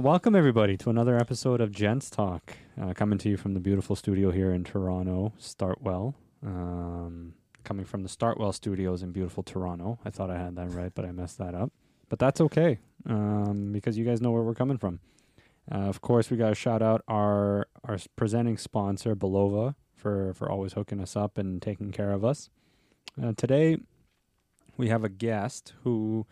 welcome everybody to another episode of Gents Talk, uh, coming to you from the beautiful studio here in Toronto, Startwell. Um, coming from the Startwell Studios in beautiful Toronto. I thought I had that right, but I messed that up. But that's okay, um, because you guys know where we're coming from. Uh, of course, we got to shout out our our presenting sponsor, Bulova, for for always hooking us up and taking care of us. Uh, today, we have a guest who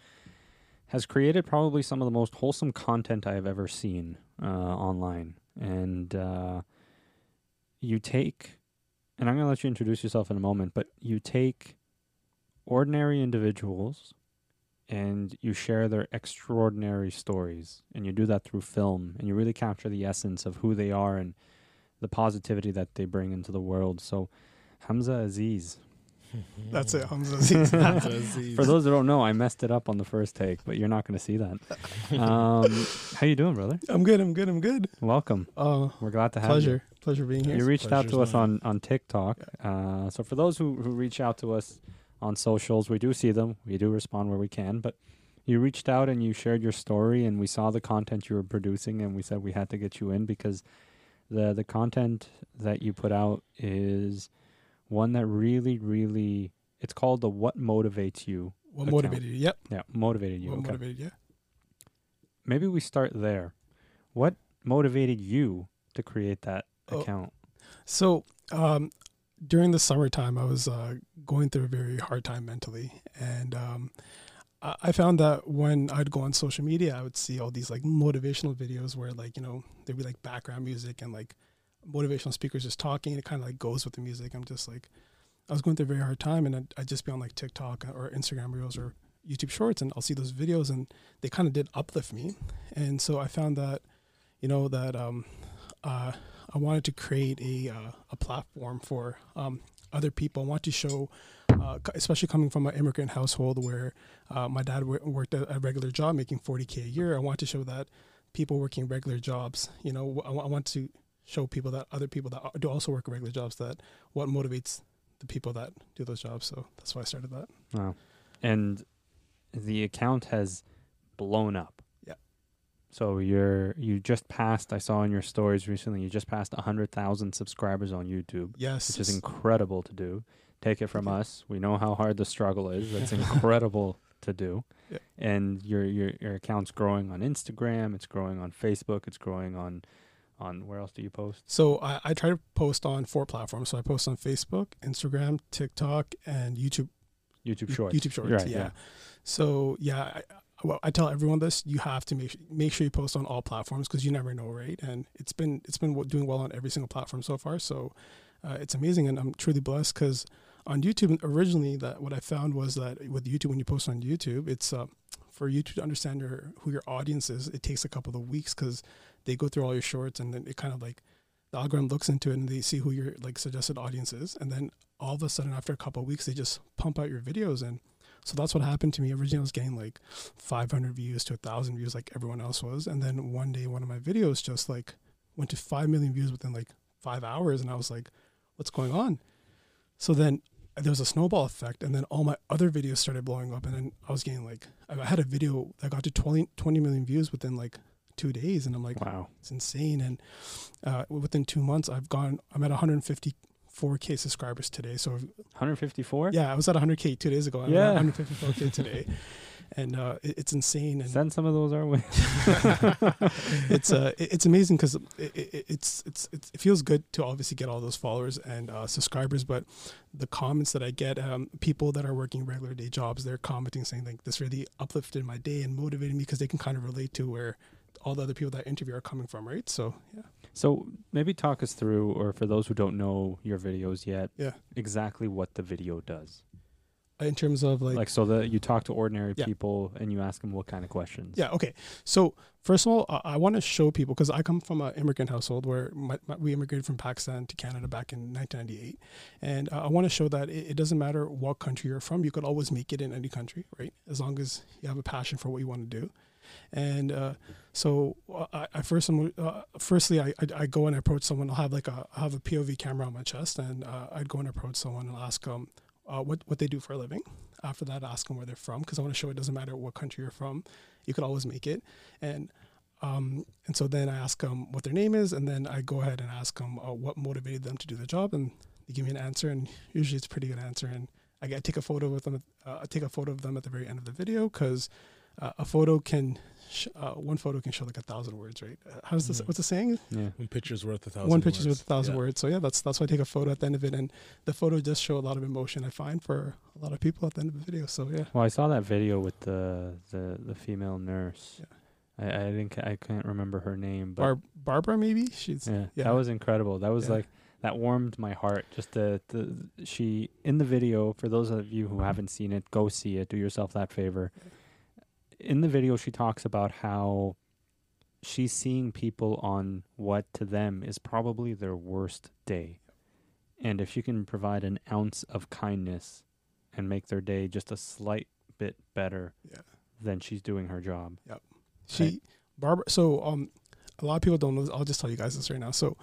has created probably some of the most wholesome content I have ever seen uh, online. And uh, you take, and I'm going to let you introduce yourself in a moment, but you take ordinary individuals and you share their extraordinary stories. And you do that through film, and you really capture the essence of who they are and the positivity that they bring into the world. So, Hamza Aziz. That's it, Hamza Aziz. Hamza Aziz. For those that don't know, I messed it up on the first take, but you're not going to see that. Um, how you doing, brother? I'm good. I'm good. I'm good. Welcome. Uh, We're glad to have pleasure. Pleasure being here. You reached out to us on on TikTok. Uh, so for those who who reach out to us on socials, we do see them. We do respond where we can, but you reached out and you shared your story, and we saw the content you were producing, and we said we had to get you in because the the content that you put out is one that really, really. It's called the "What Motivates You." What account. motivated you? Yep. Yeah, motivated you. what okay. motivated you? maybe we start there. What motivated you to create that Oh. account? So, um, during the summertime, I was uh, going through a very hard time mentally, and um, I I found that when I'd go on social media, I would see all these like motivational videos where like you know there'd be like background music and like motivational speakers just talking. And it kind of like goes with the music. I'm just like, I was going through a very hard time, and I'd, I'd just be on like TikTok or Instagram Reels or YouTube Shorts, and I'll see those videos, and they kind of did uplift me. And so I found that, you know, that um, uh, I wanted to create a uh, a platform for um, other people. I want to show, uh, especially coming from an immigrant household where uh, my dad w- worked a, regular job making 40k a year. I want to show that people working regular jobs, you know, w- I wa- I want to show people that other people that do also work regular jobs that what motivates the people that do those jobs. So that's why I started that. Wow. And the account has blown up. Yeah. So you're you just passed. I saw in your stories recently. You just passed hundred thousand subscribers on YouTube, Yes. which is incredible to do. Take it from you. us. We know how hard the struggle is. That's incredible to do. Yeah. And your your your account's growing on Instagram. It's growing on Facebook. It's growing on on where else do you post? So I, I try to post on four platforms. So I post on Facebook, Instagram, TikTok, and YouTube. YouTube You- Shorts. YouTube Shorts. Right, yeah. yeah. So yeah, I, well, I tell everyone this: you have to make make sure you post on all platforms because you never know, right? And it's been it's been doing well on every single platform so far. So uh, it's amazing, and I'm truly blessed because on YouTube originally that what I found was that with YouTube when you post on YouTube, it's uh, for you to understand your who your audience is. It takes a couple of weeks because they go through all your shorts and then it kind of like the algorithm looks into it and they see who your like suggested audience is, and then all of a sudden after a couple of weeks they just pump out your videos and so that's what happened to me. Originally, I was getting like 500 views to a thousand views, like everyone else was. And then one day, one of my videos just like went to five million views within like five hours, and I was like, "What's going on?" So then there was a snowball effect, and then all my other videos started blowing up, and then I was getting like I had a video that got to 20, 20 million views within like two days, and I'm like, Wow. it's insane. And uh, within two months, I've gone. I'm at 154k subscribers today. So 154. yeah, I was at 100k two days ago. I'm Yeah. at 154k today, and uh, it, it's insane. And Send some of those our way. it's uh, it- it's amazing because it, it, it's, it's it feels good to obviously get all those followers and uh, subscribers, but the comments that I get, um, people that are working regular day jobs, they're commenting saying like this really uplifted my day and motivated me because they can kind of relate to where all the other people that I interview are coming from, right? So yeah, So maybe talk us through, or for those who don't know your videos yet, yeah. exactly what the video does. In terms of Like, like so that you talk to ordinary Yeah. people and you ask them what kind of questions. Yeah. Okay. So first of all, I, I want to show people because I come from an immigrant household where my, my, we immigrated from Pakistan to Canada back in 1998, and uh, I want to show that it, it doesn't matter what country you're from, you could always make it in any country, right? As long as you have a passion for what you want to do. And uh, so uh, I, I first, uh, firstly, I, I, I go and approach someone. I'll have like a, I have a POV camera on my chest, and uh, I'd go and approach someone and ask them uh, what what they do for a living. After that, ask them where they're from because I want to show it doesn't matter what country you're from, you could always make it. And um, and so then I ask them what their name is, and then I go ahead and ask them uh, what motivated them to do the job, and they give me an answer, and usually it's a pretty good answer. And I, I take a photo with them. Uh, I take a photo of them at the very end of the video because uh, a photo can, sh- uh, one photo can show like a thousand words, right? Uh, how's this? Mhm. What's the saying? Yeah. One picture's worth a thousand. one picture's words. worth a thousand Yeah. words. So yeah, that's that's why I take a photo at the end of it, and the photo does show a lot of emotion. I find for a lot of people at the end of the video. So yeah, Well, I saw that video with the the, the female nurse. Yeah. I, I didn't. I can't remember her name, but Bar- Barbara maybe she's yeah, yeah. that was incredible. That was Yeah. like that warmed my heart. Just the the she in the video. For those of you who haven't seen it, go see it. Do yourself that favor. In the video, she talks about how she's seeing people on what to them is probably their worst day, and if she can provide an ounce of kindness and make their day just a slight bit better, Yeah. then she's doing her job. Yep. She Right. Barbara. So um, a lot of people don't know. This. I'll just tell you guys this right now. So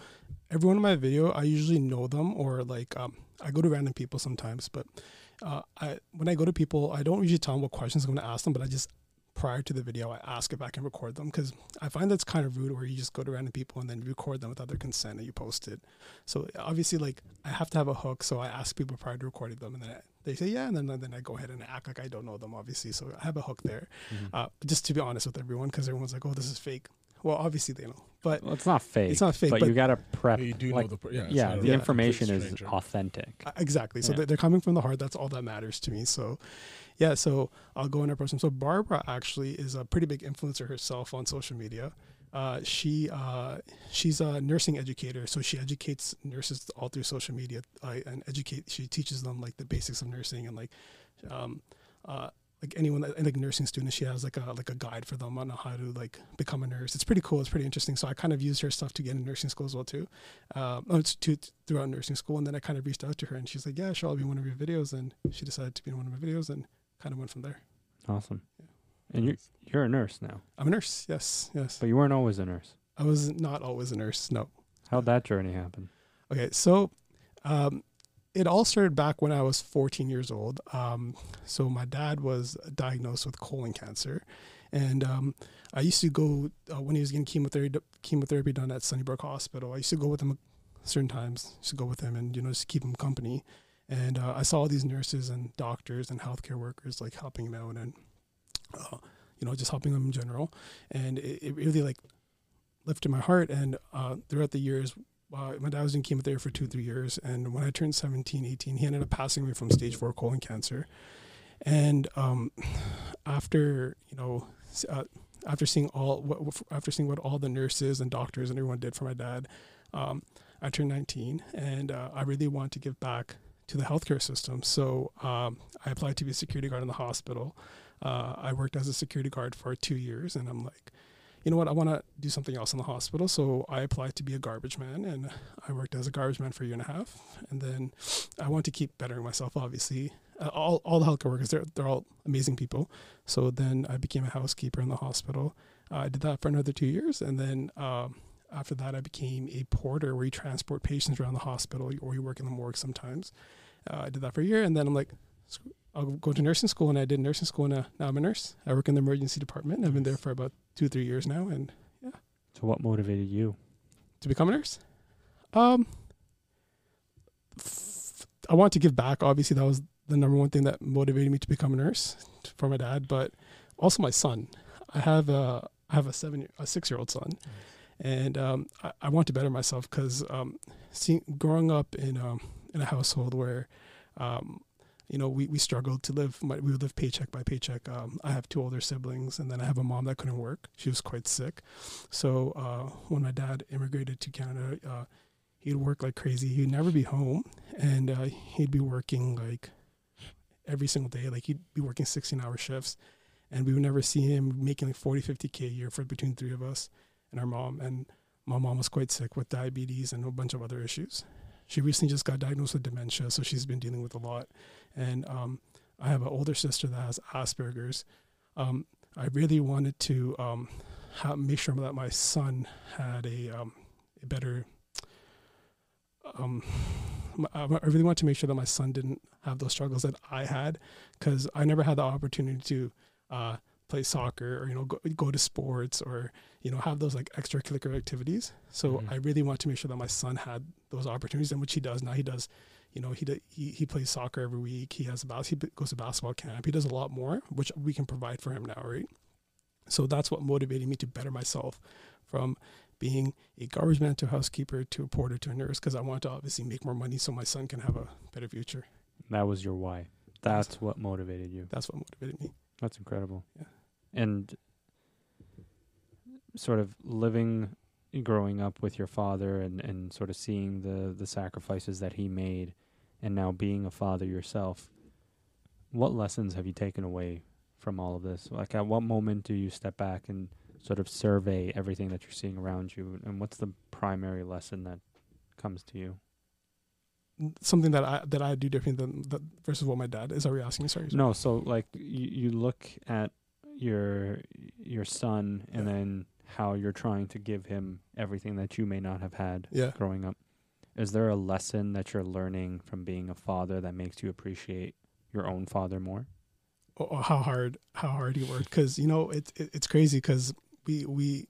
everyone in my video, I usually know them or like um, I go to random people sometimes. But uh, I when I go to people, I don't usually tell them what questions I'm going to ask them. But I just prior to the video, I ask if I can record them because I find that's kind of rude where you just go to random people and then record them without their consent and you post it. So obviously, like I have to have a hook. So I ask people prior to recording them, and then I, they say yeah, and then then I go ahead and act like I don't know them. Obviously, so I have a hook there uh, just to be honest with everyone, because everyone's like, "Oh, this is fake." Well, obviously they know, but Well, it's not fake. it's not fake. but, But, you gotta prep. You do like, know the yeah. yeah, the complete information is stranger. authentic. uh, exactly. So Yeah. they're, they're coming from the heart. That's all that matters to me. So, yeah. So I'll go in a person. So Barbara actually is a pretty big influencer herself on social media. Uh, she uh, she's a nursing educator, so she educates nurses all through social media uh, and educate. She teaches them like the basics of nursing and like um, uh, like anyone like nursing students, she has like a like a guide for them on how to like become a nurse. It's pretty cool. It's pretty interesting. So I kind of used her stuff to get in nursing school as well too. Um, oh, it's to throughout nursing school, and then I kind of reached out to her, and she's like, "Yeah, sure, I'll be in one of your videos." And she decided to be in one of my videos, and kind of went from there. Awesome. Yeah. And you're you're a nurse now, I'm a nurse. Yes, yes. but you weren't always a nurse. I was not always a nurse. No. How'd that journey happen? Okay, so um, it all started back when I was 14 years old. Um, so my dad was diagnosed with colon cancer, and um, I used to go uh, when he was getting chemotherapy chemotherapy done at Sunnybrook Hospital. I used to go with him certain times. Used to go with him and you know just keep him company. And uh, I saw all these nurses and doctors and healthcare workers like helping him out and uh, you know just helping him in general. And it, it really like lifted my heart. And uh, throughout the years, uh, my dad was in chemotherapy for two, three years. And when I turned 17, 18, he ended up passing away from stage four colon cancer. And um, after, you know, uh, after seeing all, what- after seeing what all the nurses and doctors and everyone did for my dad, um, I turned 19 and uh, I really want to give back to the healthcare system. So um, I applied to be a security guard in the hospital. Uh, I worked as a security guard for two years, and I'm like, you know what, I want to do something else in the hospital. So I applied to be a garbage man, and I worked as a garbage man for a year and a half. And then I want to keep bettering myself, obviously. Uh, all, all the healthcare workers, they're, they're all amazing people. So then I became a housekeeper in the hospital. Uh, I did that for another two years. And then um, after that, I became a porter where you transport patients around the hospital or you work in the morgue sometimes. Uh, I did that for a year. And then I'm like, I'll go to nursing school. And I did nursing school, and uh, now I'm a nurse. I work in the emergency department. I've been there for about two, three years now. And yeah. So what motivated you? to become a nurse? Um, f- I want to give back. Obviously, that was the number one thing that motivated me to become a nurse for my dad, but also my son. I have a I have a seven a six year old son, and um, I, I want to better myself because um, seeing growing up in um, in a household where um, you know we, we struggled to live my, we would live paycheck by paycheck. Um, i have two older siblings and then i have a mom that couldn't work. She was quite sick. So uh, when my dad immigrated to canada uh, he'd work like crazy. He'd never be home and uh, he'd be working like every single day. Like he'd be working 16 hour shifts and we would never see him making like 40 50k a year for between three of us and our mom. And my mom was quite sick with diabetes and a bunch of other issues. She recently just got diagnosed with dementia so she's been dealing with a lot and um, i have an older sister that has asperger's um, i really wanted to um, ha make sure that my son had a, um, a better um, I really wanted to make sure that my son didn't have those struggles that I had because I never had the opportunity to uh, play soccer or you know go, go to sports or you know have those like extracurricular activities so Mhm. i really want to make sure that my son had those opportunities and which he does now he does you know he, he he plays soccer every week he has a bas- he goes to basketball camp he does a lot more which we can provide for him now right so that's what motivated me to better myself from being a garbage man to a housekeeper to a porter to a nurse because i want to obviously make more money so my son can have a better future That was your why. That's what motivated you. that's what motivated me That's incredible. Yeah. And sort of living, growing up with your father, and and sort of seeing the the sacrifices that he made, and now being a father yourself. What lessons have you taken away from all of this? Like, at what moment do you step back and sort of survey everything that you're seeing around you, and what's the primary lesson that comes to you? something that I that I do different than that versus what my dad is. Are we asking? Sorry. No, so like you, you look at your your son and Yeah. then how you're trying to give him everything that you may not have had Yeah. growing up. Is there a lesson that you're learning from being a father that makes you appreciate your own father more? Or, or how hard how hard he worked because you know it's it, it's crazy because we we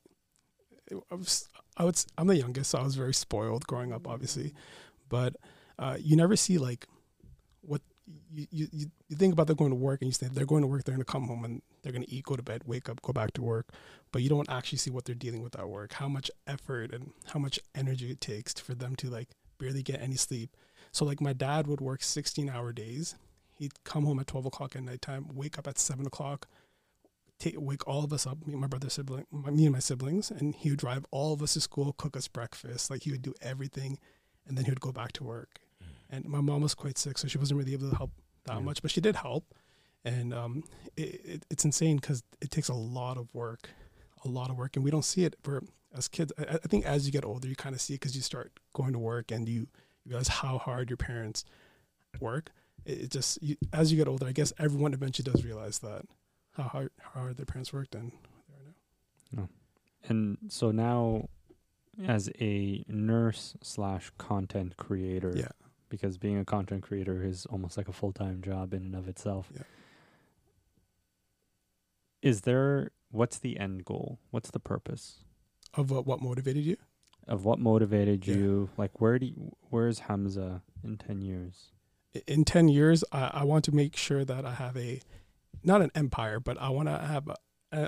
I was I would s- I'm the youngest so I was very spoiled growing up obviously, but uh, you never see like what you, you you you think about they're going to work and you say they're going to work they're going to come home and they're going to eat go to bed wake up go back to work but you don't actually see what they're dealing with at work how much effort and how much energy it takes for them to like barely get any sleep. So like my dad would work 16 hour days. He'd come home at 12 o'clock at nighttime wake up at 7 o'clock take wake all of us up me and my brother sibling my, me and my siblings and he would drive all of us to school cook us breakfast like he would do everything and then he would go back to work. Mm. And my mom was quite sick so she wasn't really able to help that Yeah. much but she did help and um, it, it, it's insane because it takes a lot of work a lot of work and we don't see it for as kids i, I think as you get older you kind of see it because you start going to work and you, you realize how hard your parents work it, it just you, as you get older i guess everyone eventually does realize that how hard, how hard their parents worked and they are now And so now, as a nurse slash content creator, yeah because being a content creator is almost like a full time job in and of itself. Yeah. Is there what's the end goal? What's the purpose of what, what motivated you of what motivated Yeah. you? Like where do you, where's Hamza in ten years? In 10 years I, I want to make sure that i have a not an empire but i want to have a,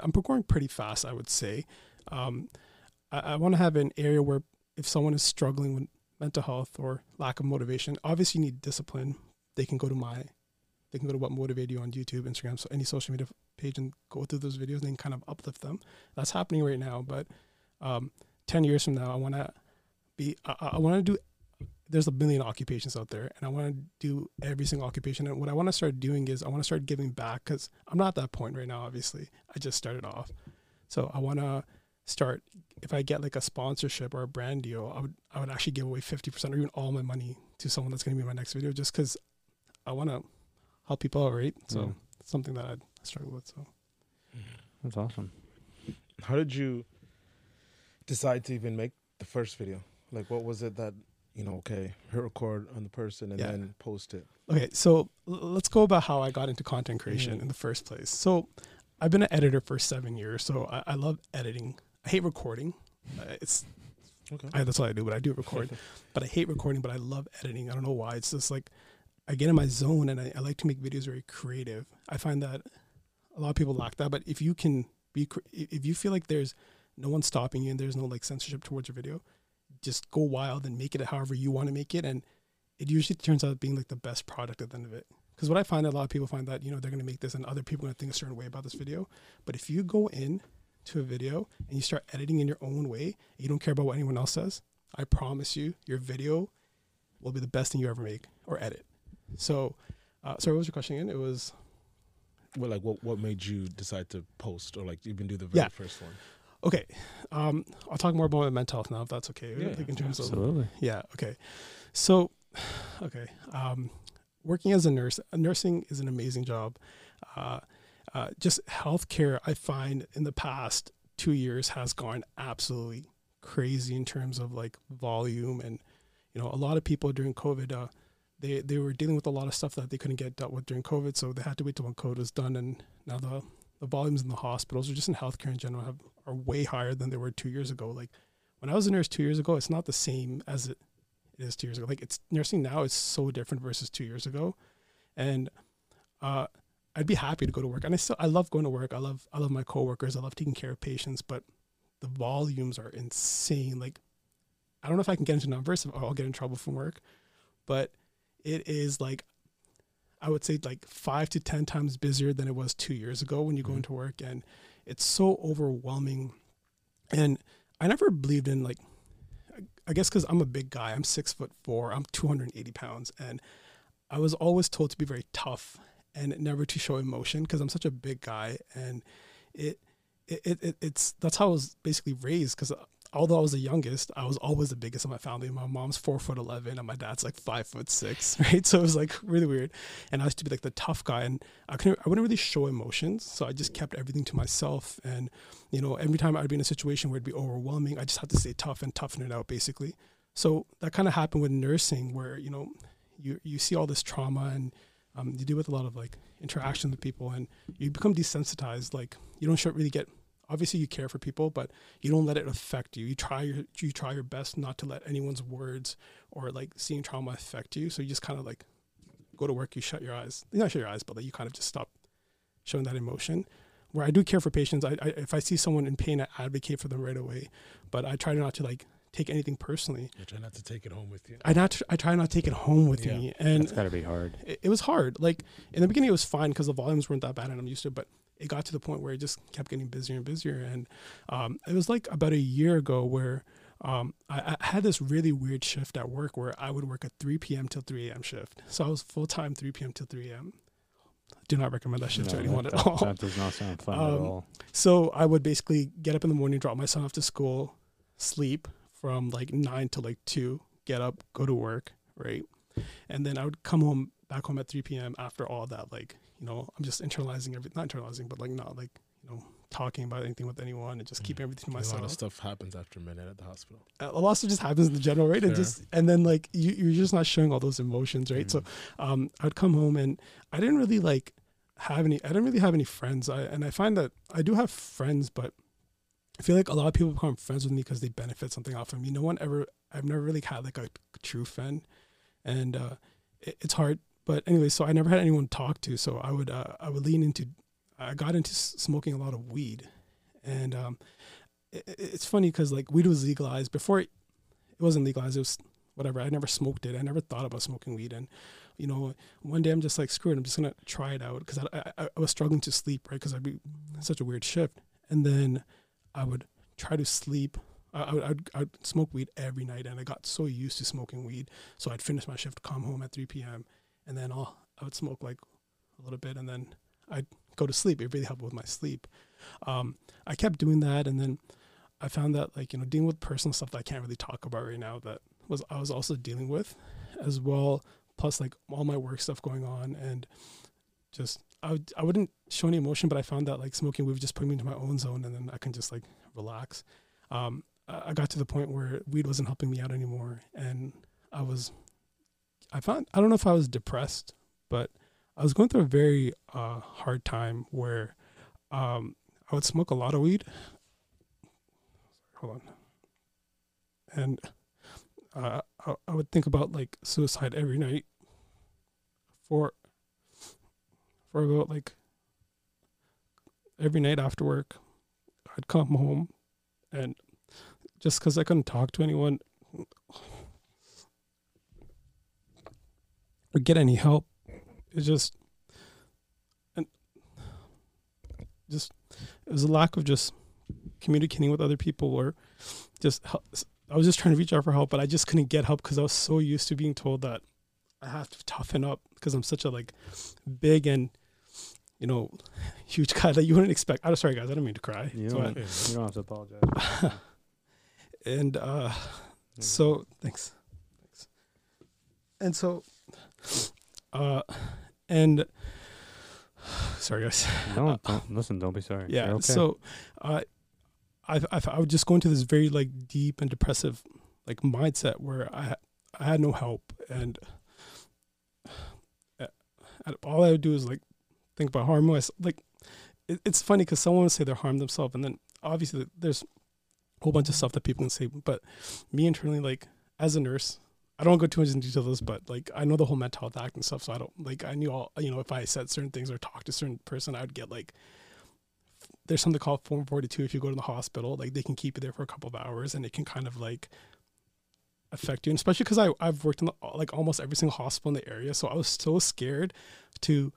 i'm growing pretty fast i would say um, I, I want to have an area where if someone is struggling with mental health or lack of motivation obviously you need discipline they can go to my they can go to what motivated you on youtube instagram so any social media page and go through those videos and then kind of uplift them. That's happening right now but um, 10 years from now i want to be i, I want to do there's a million occupations out there and i want to do every single occupation and what i want to start doing is i want to start giving back because i'm not at that point right now obviously. I just started off. So i want to start if i get like a sponsorship or a brand deal i would i would actually give away 50% or even all my money to someone that's going to be in my next video just because i want to help people out right? So it's something that i struggle with so That's awesome. How did you decide to even make the first video? Like, what was it that you know? Okay, hit record on the person and Yeah. then post it. Okay, so l- let's go about how I got into content creation Mhm. in the first place. So I've been an editor for seven years, so I, I love editing. I hate recording. Uh, it's Okay. I, that's what I do, but I do record. but I hate recording, but I love editing. I don't know why. It's just like I get in my zone and I, I like to make videos very creative. I find that a lot of people lack that, but if you can be, if you feel like there's no one stopping you and there's no like censorship towards your video, just go wild and make it however you want to make it. And it usually turns out being like the best product at the end of it. Because what I find, a lot of people find that, you know, they're going to make this and other people are going to think a certain way about this video. But if you go in to a video and you start editing in your own way, you don't care about what anyone else says, I promise you, your video will be the best thing you ever make or edit. So, uh, sorry, what was your question again? It was Well, like, what what made you decide to post or like even do the very Yeah. first one? okay. Um, I'll talk more about my mental health now, if that's okay. Yeah, like in terms of Absolutely. yeah. Okay. So, okay. Um, working as a nurse, uh, nursing is an amazing job. Uh, uh, just healthcare, I find in the past two years has gone absolutely crazy in terms of like volume and you know a lot of people during COVID, uh, they they were dealing with a lot of stuff that they couldn't get dealt with during COVID, so they had to wait till when COVID was done, and now the the volumes in the hospitals or just in healthcare in general have are way higher than they were two years ago. Like when I was a nurse two years ago, it's not the same as it, it is two years ago. Like it's nursing now is so different versus two years ago, and uh, I'd be happy to go to work. And I still I love going to work. I love I love my coworkers. I love taking care of patients, but the volumes are insane. Like I don't know if I can get into numbers or I'll get in trouble from work, but it is like I would say like five to ten times busier than it was two years ago when you go Mhm. into work, and it's so overwhelming. And I never believed in like, I guess because I'm a big guy. I'm six foot four. I'm 280 pounds, and I was always told to be very tough and never to show emotion because I'm such a big guy, and it, it, it, it it's that's how I was basically raised. Because although I was the youngest, I was always the biggest in my family. My mom's four foot eleven, and my dad's like five foot six, right? So it was like really weird. And I used to be like the tough guy, and I couldn't, I wouldn't really show emotions, so I just kept everything to myself. And you know, every time I'd be in a situation where it'd be overwhelming, I just had to stay tough and toughen it out, basically. So that kind of happened with nursing, where you know, you you see all this trauma and um, you deal with a lot of like interaction with people, and you become desensitized. Like you don't really get. Obviously, you care for people, but you don't let it affect you. You try your you try your best not to let anyone's words or like seeing trauma affect you. So you just kind of like go to work. You shut your eyes. You not shut your eyes, but like you kind of just stop showing that emotion. Where I do care for patients, I, I if I see someone in pain, I advocate for them right away. But I try not to like take anything personally. You try not to take it home with you. I not I try not to take it home with Yeah. me, and It's got to be hard. it, it was hard. Like in the beginning, it was fine because the volumes weren't that bad, and I'm used to it. But it got to the point where it just kept getting busier and busier, and um, it was like about a year ago where um, I, I had this really weird shift at work where I would work a 3 p.m. till 3 a.m. shift. So I was full time 3 p.m. till 3 a.m. Do not recommend that shift to anyone that, at that- all. That does not sound fun at Um, all. So I would basically get up in the morning, drop my son off to school, sleep from like nine to like two, get up, go to work, right? And then I would come home back home at 3 p.m. after all that, like, you know, I'm just internalizing everything, not internalizing, but like not like, you know, talking about anything with anyone and just Mm. keeping everything to myself. A lot of stuff happens after a minute at the hospital. A lot of stuff just happens in the general, right? And just, and then like you, you're just not showing all those emotions, right? So Mm. um, I'd come home and I didn't really like have any. I didn't really have any friends. I and I find that I do have friends, but I feel like a lot of people become friends with me because they benefit something off of me. No one ever. I've never really had like a true friend, and uh, it, it's hard. But anyway, so I never had anyone talk to. So I would uh, I would lean into. I got into smoking a lot of weed, and um, it, it- it's funny because like weed was legalized before it, it wasn't legalized. It was whatever. I never smoked it. I never thought about smoking weed, and you know, one day I'm just like, screw it, I'm just gonna try it out because I, I I was struggling to sleep, right? Because I'd be such a weird shift, and then I would try to sleep. I I would I'd, I'd smoke weed every night, and I got so used to smoking weed, so I'd finish my shift, come home at 3 p.m., and then I'll I would smoke like a little bit, and then I'd go to sleep. It really helped with my sleep. Um, I kept doing that, and then I found that like you know dealing with personal stuff that I can't really talk about right now that was I was also dealing with as well plus like all my work stuff going on and just I, would, I wouldn't show any emotion but i found that like smoking weed would just put me into my own zone and then i can just like relax um, I got to the point where weed wasn't helping me out anymore and i was i found i don't know if i was depressed but i was going through a very uh, hard time where um, i would smoke a lot of weed. Hold on. And uh, I, I would think about like suicide every night for for about like every night after work i'd come home and just because i couldn't talk to anyone or get any help it just and just it was a lack of just communicating with other people or just help, I was just trying to reach out for help, but I just couldn't get help because I was so used to being told that I have to toughen up because I'm such a like big and you know huge guy that you wouldn't expect. I'm sorry, guys. I don't mean to cry. You but- don't, you don't have to apologize. and uh, so thanks, thanks. And so, uh, and sorry, guys. no, don't, listen, don't be sorry. Yeah. Okay. So, uh, I, I I would just go into this very like deep and depressive like mindset where I I had no help and uh, all I would do is like think about harm myself. Like it, it's funny because someone would say they're harmed themselves, and then obviously there's a whole bunch of stuff that people can say. But me internally, like as a nurse, I don't go too much into details, but like I know the whole mental health act and stuff. So I don't like I knew all you know if I said certain things or talked to certain person, I would get like there's something called Form 42. If you go to the hospital, like they can keep you there for a couple of hours, and it can kind of like affect you. And especially because I I've worked in the, like almost every single hospital in the area, so I was so scared to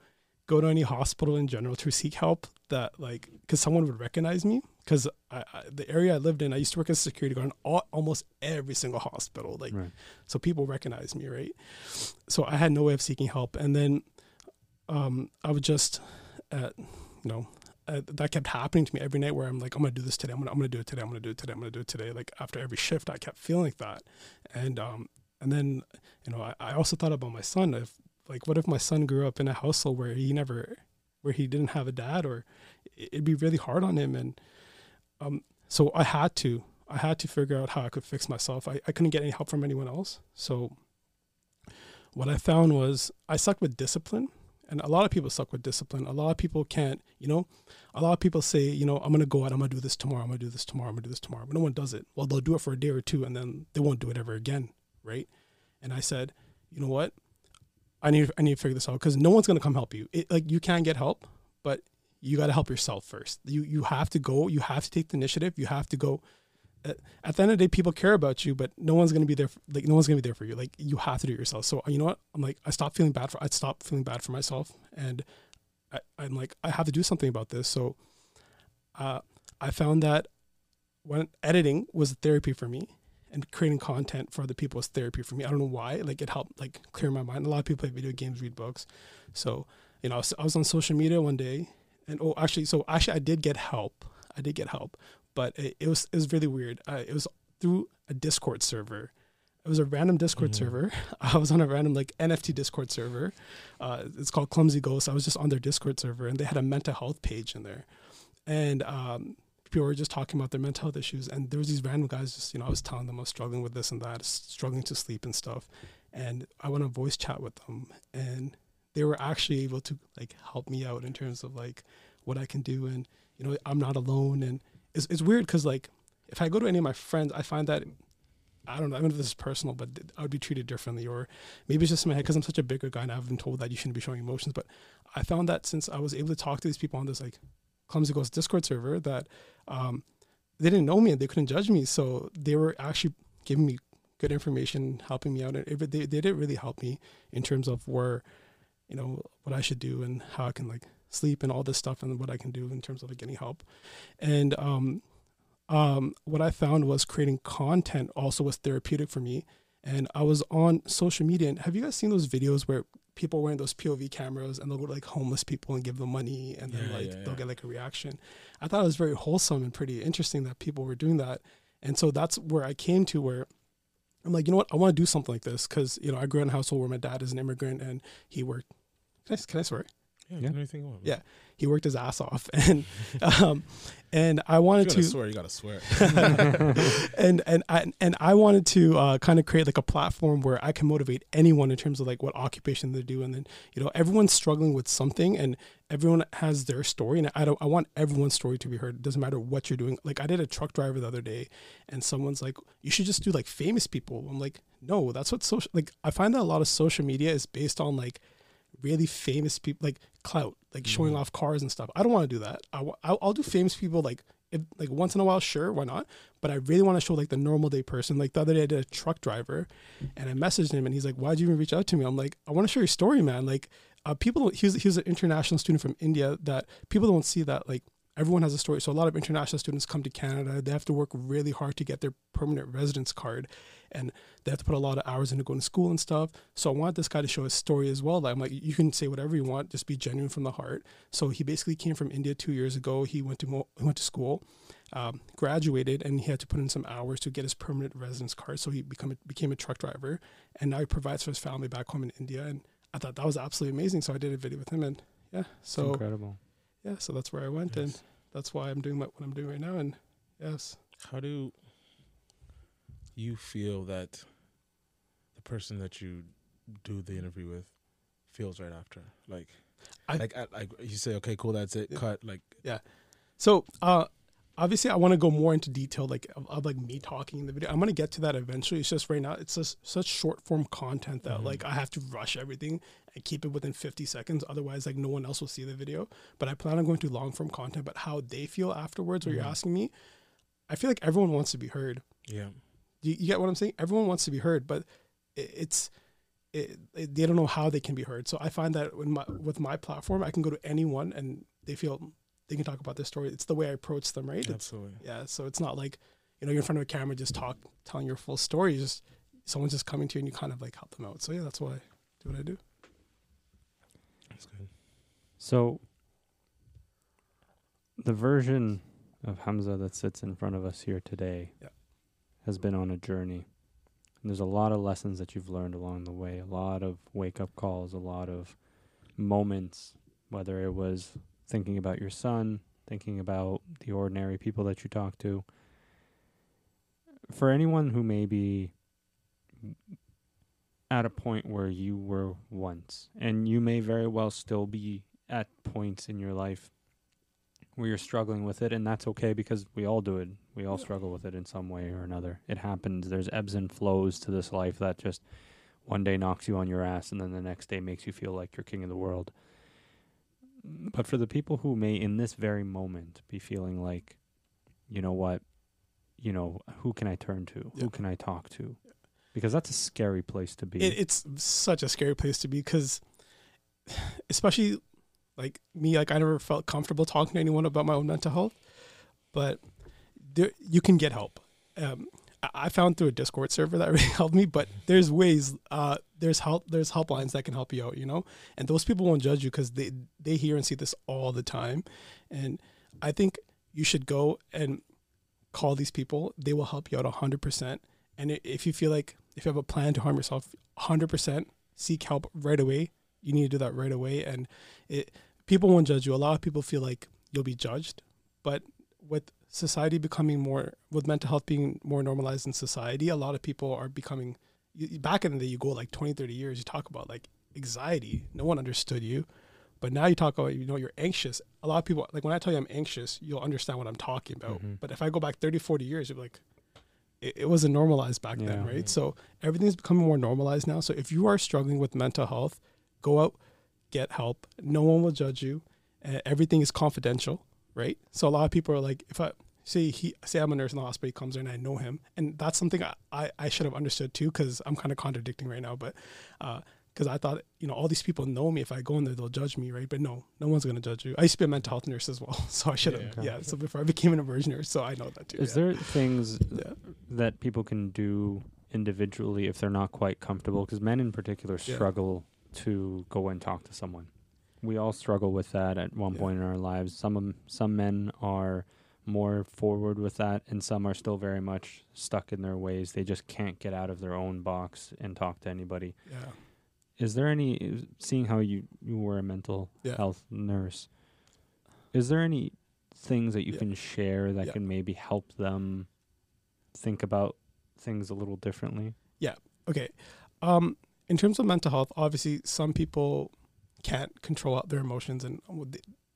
go to any hospital in general to seek help that like because someone would recognize me because I, I, the area I lived in I used to work as a security guard in all, almost every single hospital like Right. so people recognize me right? So I had no way of seeking help and then um I would just uh, you know uh, that kept happening to me every night where I'm like I'm gonna do this today. I'm gonna I'm gonna do it today. I'm gonna do it today. I'm gonna do it today. Like after every shift I kept feeling like that. And um and then you know I, I also thought about my son. If like what if my son grew up in a household where he never where he didn't have a dad or it- it'd be really hard on him. And um so i had to i had to figure out how i could fix myself. I, I couldn't get any help from anyone else. So what i found was i sucked with discipline and a lot of people suck with discipline. A lot of people can't you know a lot of people say you know i'm gonna go out i'm gonna do this tomorrow i'm gonna do this tomorrow i'm gonna do this tomorrow but no one does it. Well they'll do it for a day or two and then they won't do it ever again right? And i said you know what? I need I need to figure this out because no one's gonna come help you. It, like you can get help, but you got to help yourself first. You you have to go. You have to take the initiative. You have to go. At, at the end of the day, people care about you, but no one's gonna be there. For, like no one's gonna be there for you. Like you have to do it yourself. So you know what? I'm like I stopped feeling bad for. I stopped feeling bad for myself, and I, I'm like I have to do something about this. So, uh, I found that when editing was therapy for me and creating content for other people was therapy for me. I don't know why. Like it helped like clear my mind. A lot of people play video games, read books. So, you know, I was, I was on social media one day and oh, actually, so actually I did get help. I did get help, but it, it was, it was really weird. Uh, it was through a Discord server. It was a random Discord Mhm. server. I was on a random like NFT Discord server. Uh, it's called Clumsy Ghost. I was just on their Discord server and they had a mental health page in there. And um, people were just talking about their mental health issues and there was these random guys just you know i was telling them i was struggling with this and that struggling to sleep and stuff and i went on voice chat with them and they were actually able to like help me out in terms of like what i can do and you know i'm not alone and it's, it's weird because like if i go to any of my friends i find that I don't know. I don't know if this is personal, but I would be treated differently, or maybe it's just in my head because I'm such a bigger guy and I've been told that you shouldn't be showing emotions. But I found that since I was able to talk to these people on this like Clumsy Ghost Discord server, that um, they didn't know me and they couldn't judge me. So they were actually giving me good information, helping me out. And it, they, they did really help me in terms of where, you know, what I should do and how I can like sleep and all this stuff and what I can do in terms of like getting help. And um, um, what I found was creating content also was therapeutic for me. And I was on social media. And have you guys seen those videos where people are wearing those POV cameras and they'll go to like homeless people and give them money and then Yeah, like yeah, they'll get like a reaction. I thought it was very wholesome and pretty interesting that people were doing that. And so that's where I came to where I'm like, you know what? I want to do something like this because, you know, I grew up in a household where my dad is an immigrant and he worked. Can I, can I swear? Yeah, Yeah. anything you want. Yeah. He worked his ass off. And, um, and I wanted to swear. You gotta swear. and and I and I wanted to uh, kind of create like a platform where I can motivate anyone in terms of like what occupation they do, and then you know everyone's struggling with something, and everyone has their story, and I don't I want everyone's story to be heard. It doesn't matter what you're doing. Like I did a truck driver the other day, and someone's like, "You should just do like famous people." I'm like, "No, that's what social like." I find that a lot of social media is based on like really famous people, like clout, like showing Mhm. off cars and stuff. I don't want to do that. I, I'll, I'll do famous people like if, like once in a while, sure, why not? But I really want to show like the normal day person. Like the other day, I did a truck driver, and I messaged him, and he's like, "Why'd you even reach out to me?" I'm like, "I want to share your story, man." Like, uh, people, he was he was an international student from India. That people don't see that like everyone has a story. So a lot of international students come to Canada. They have to work really hard to get their permanent residence card, and they have to put a lot of hours into going to school and stuff. So I want this guy to show his story as well. Like, I'm like, you can say whatever you want, just be genuine from the heart. So he basically came from India two years ago. He went to he went to school, um, graduated, and he had to put in some hours to get his permanent residence card. So he become a, became a truck driver, and now he provides for his family back home in India. And I thought that was absolutely amazing. So I did a video with him, and yeah, so incredible. Yeah, so that's where I went, and that's why I'm doing what, what I'm doing right now. And yes, How do you feel that the person that you do the interview with feels right after? Like, I- like, I, like you say, okay, cool, that's it, Yeah. cut. Like, yeah. So, uh, obviously, I want to go more into detail, like of, of, like me talking in the video. I'm gonna get to that eventually. It's just right now, it's just such short form content that Mhm. like I have to rush everything and keep it within 50 seconds. Otherwise, like no one else will see the video. But I plan on going to long form content. But how they feel afterwards, what Mhm. you're asking me, I feel like everyone wants to be heard. Yeah. You, you get what I'm saying? Everyone wants to be heard, but it, it's it, it, they don't know how they can be heard. So I find that with my with my platform, I can go to anyone and they feel they can talk about their story. It's the way I approach them, right? It's, Absolutely. yeah. So it's not like you know you're in front of a camera just talk telling your full story. You just someone's just coming to you and you kind of like help them out. So yeah, that's why I do what I do. That's good. So, the version of Hamza that sits in front of us here today Yeah. has been on a journey. And there's a lot of lessons that you've learned along the way, a lot of wake up calls, a lot of moments, whether it was thinking about your son, thinking about the ordinary people that you talk to. For anyone who may be at a point where you were once, and you may very well still be at points in your life where you're struggling with it, and that's okay because we all do it. We all struggle with it in some way or another. It happens. There's ebbs and flows to this life that just one day knocks you on your ass, and then the next day makes you feel like you're king of the world. But for the people who may, in this very moment, be feeling like, you know what, you know, who can I turn to? Yeah. Who can I talk to? Because that's a scary place to be. It, it's such a scary place to be because, especially like me, like I never felt comfortable talking to anyone about my own mental health, but there you can get help. Um, I- found through a Discord server that really helped me, but there's ways, uh, there's help, there's helplines that can help you out, you know, and those people won't judge you because they they hear and see this all the time, and I think you should go and call these people. They will help you out hundred percent. And if you feel like if you have a plan to harm yourself, hundred percent seek help right away. You need to do that right away. And it people won't judge you. A lot of people feel like you'll be judged, but with society becoming more, with mental health being more normalized in society, a lot of people are becoming. Back in the day, you go like 20, 30 years, you talk about like anxiety. No one understood you. But now you talk about, you know, you're anxious. A lot of people, like when I tell you I'm anxious, you'll understand what I'm talking about. Mhm. But if I go back 30, 40 years, you're like, it, it wasn't normalized back then, Yeah. right? So everything's becoming more normalized now. So if you are struggling with mental health, go out, get help. No one will judge you. Uh, everything is confidential, right? So a lot of people are like, if I say he say I'm a nurse in the hospital, he comes in and I know him, and that's something I, I, I should have understood too, because I'm kind of contradicting right now, but uh, because I thought you know all these people know me. If I go in there, they'll judge me, right? But no, no one's gonna judge you. I used to be a mental health nurse as well, so I should have. Yeah. Yeah. So before I became an emergency nurse, so I know that too. Is yeah. there things Yeah. that people can do individually if they're not quite comfortable? Because men in particular Yeah. struggle to go and talk to someone. We all struggle with that at one Yeah. point in our lives. Some some men are more forward with that, and some are still very much stuck in their ways. They just can't get out of their own box and talk to anybody. Yeah. Is there any seeing how you you were a mental Yeah. health nurse? Is there any things that you Yeah. can share that can maybe help them think about things a little differently? Yeah. Okay. Um, in terms of mental health, obviously some people can't control out their emotions and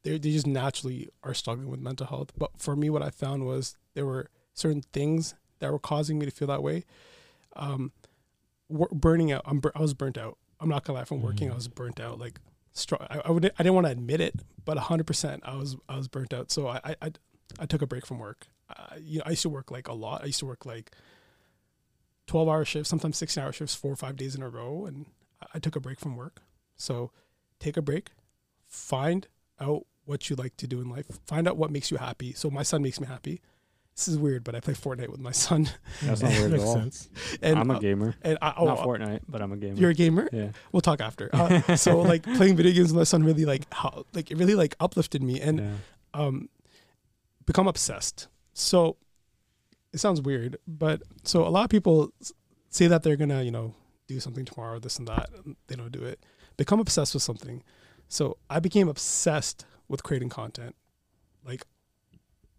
they they just naturally are struggling with mental health. But for me, what I found was there were certain things that were causing me to feel that way. Um, burning out. I'm bur- I was burnt out. I'm not gonna lie. From working, I Mhm. was burnt out. Like, str- I, I would I didn't want to admit it, but 100 percent I was I was burnt out. So I I I, I took a break from work. Uh, you know, I used to work like a lot. I used to work like 12 hour shifts, sometimes 16 hour shifts, four or five days in a row. And I- I took a break from work. So take a break, find out what you like to do in life, find out what makes you happy. So my son makes me happy. This is weird, but I play Fortnite with my son. That's not weird at Makes all. sense. And, I'm a uh, gamer. and I, oh, Not Fortnite, but I'm a gamer. you're a gamer? yeah. We'll talk after. Uh, so like playing video games with my son really like how like it really like uplifted me and yeah. um become obsessed. So it sounds weird, but so a lot of people say that they're gonna, you know, do something tomorrow, this and that. and They don't do it. Become obsessed with something. So I became obsessed with creating content. Like,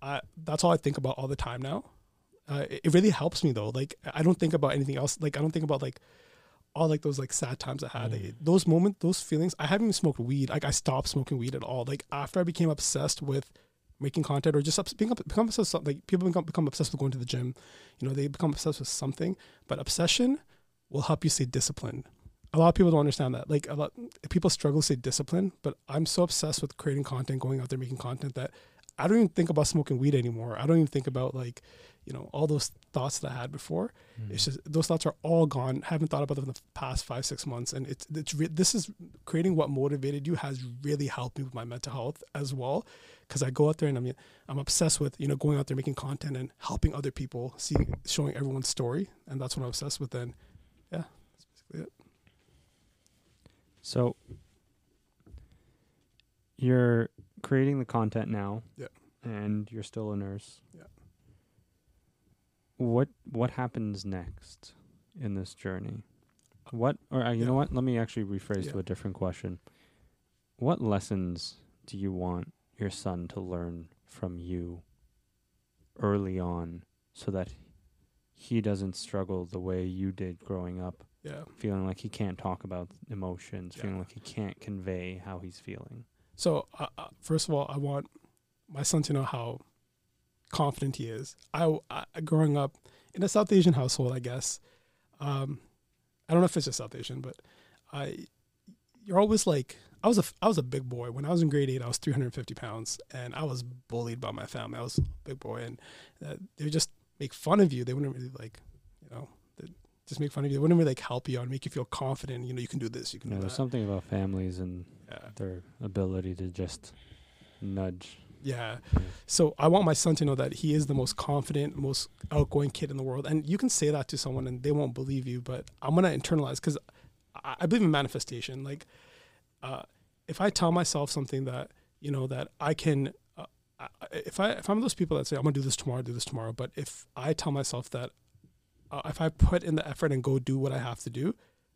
I that's all I think about all the time now. Uh, it, it really helps me though. Like I don't think about anything else. Like I don't think about like all like those like sad times I had. Mm. Those moments, those feelings. I haven't even smoked weed. Like I stopped smoking weed at all. Like after I became obsessed with making content or just being become obsessed with, something like people become, become obsessed with going to the gym you know they become obsessed with something but obsession will help you stay disciplined a lot of people don't understand that like a lot people struggle to stay discipline, but i'm so obsessed with creating content going out there making content that i don't even think about smoking weed anymore i don't even think about like you know all those thoughts that i had before Mm. it's just those thoughts are all gone. Haven't thought about them in the past five six months, and it's it's re- this is creating what motivated you has really helped me with my mental health as well, because I go out there and I mean I'm obsessed with you know going out there making content and helping other people, seeing showing everyone's story, and that's what I'm obsessed with. Then, yeah, that's basically it. So you're creating the content now. Yeah. And you're still a nurse. Yeah. What what happens next in this journey? What or uh, you know what? Let me actually rephrase to a different question. What lessons do you want your son to learn from you early on so that he doesn't struggle the way you did growing up? Yeah. feeling like he can't talk about emotions, feeling like he can't convey how he's feeling. So uh, uh, first of all, I want my son to know how confident he is. I, I growing up in a South Asian household, I guess. Um, I don't know if it's just South Asian, but I you're always like I was a I was a big boy when I was in grade eight. I was 350 pounds, and I was bullied by my family. I was a big boy, and uh, they would just make fun of you. They wouldn't really like, you know, just make fun of you. They wouldn't really like help you out and make you feel confident. You know, you can do this. You can do there's that. something about families and Yeah. their ability to just nudge. Yeah. Yeah. So I want my son to know that he is the most confident, most outgoing kid in the world. And you can say that to someone and they won't believe you, but I'm gonna internalize because I, I believe in manifestation. Like, uh, if I tell myself something that you know that I can, uh, if I if I'm those people that say I'm gonna do this tomorrow, do this tomorrow, but if I tell myself that uh, if I put in the effort and go do what I have to do,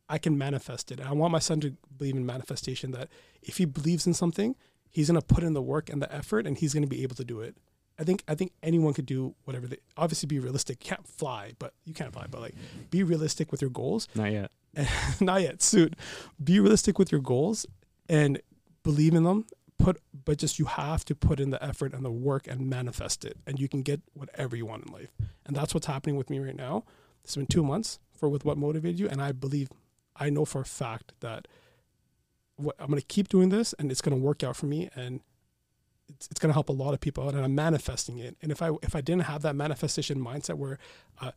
I can manifest it. And I want my son to believe in manifestation. That if he believes in something, he's gonna put in the work and the effort, and he's gonna be able to do it. I think I think anyone could do whatever they obviously be realistic. Can't fly, but you can't fly, but like be realistic with your goals. Not yet. Not yet, soon. Be realistic with your goals and believe in them. Put but just you have to put in the effort and the work and manifest it. And you can get whatever you want in life. And that's what's happening with me right now. It's been two months for with what motivated you. And I believe I know for a fact that what I'm gonna keep doing this and it's gonna work out for me and it's, it's going to help a lot of people out and I'm manifesting it. And if I if I didn't have that manifestation mindset where, uh,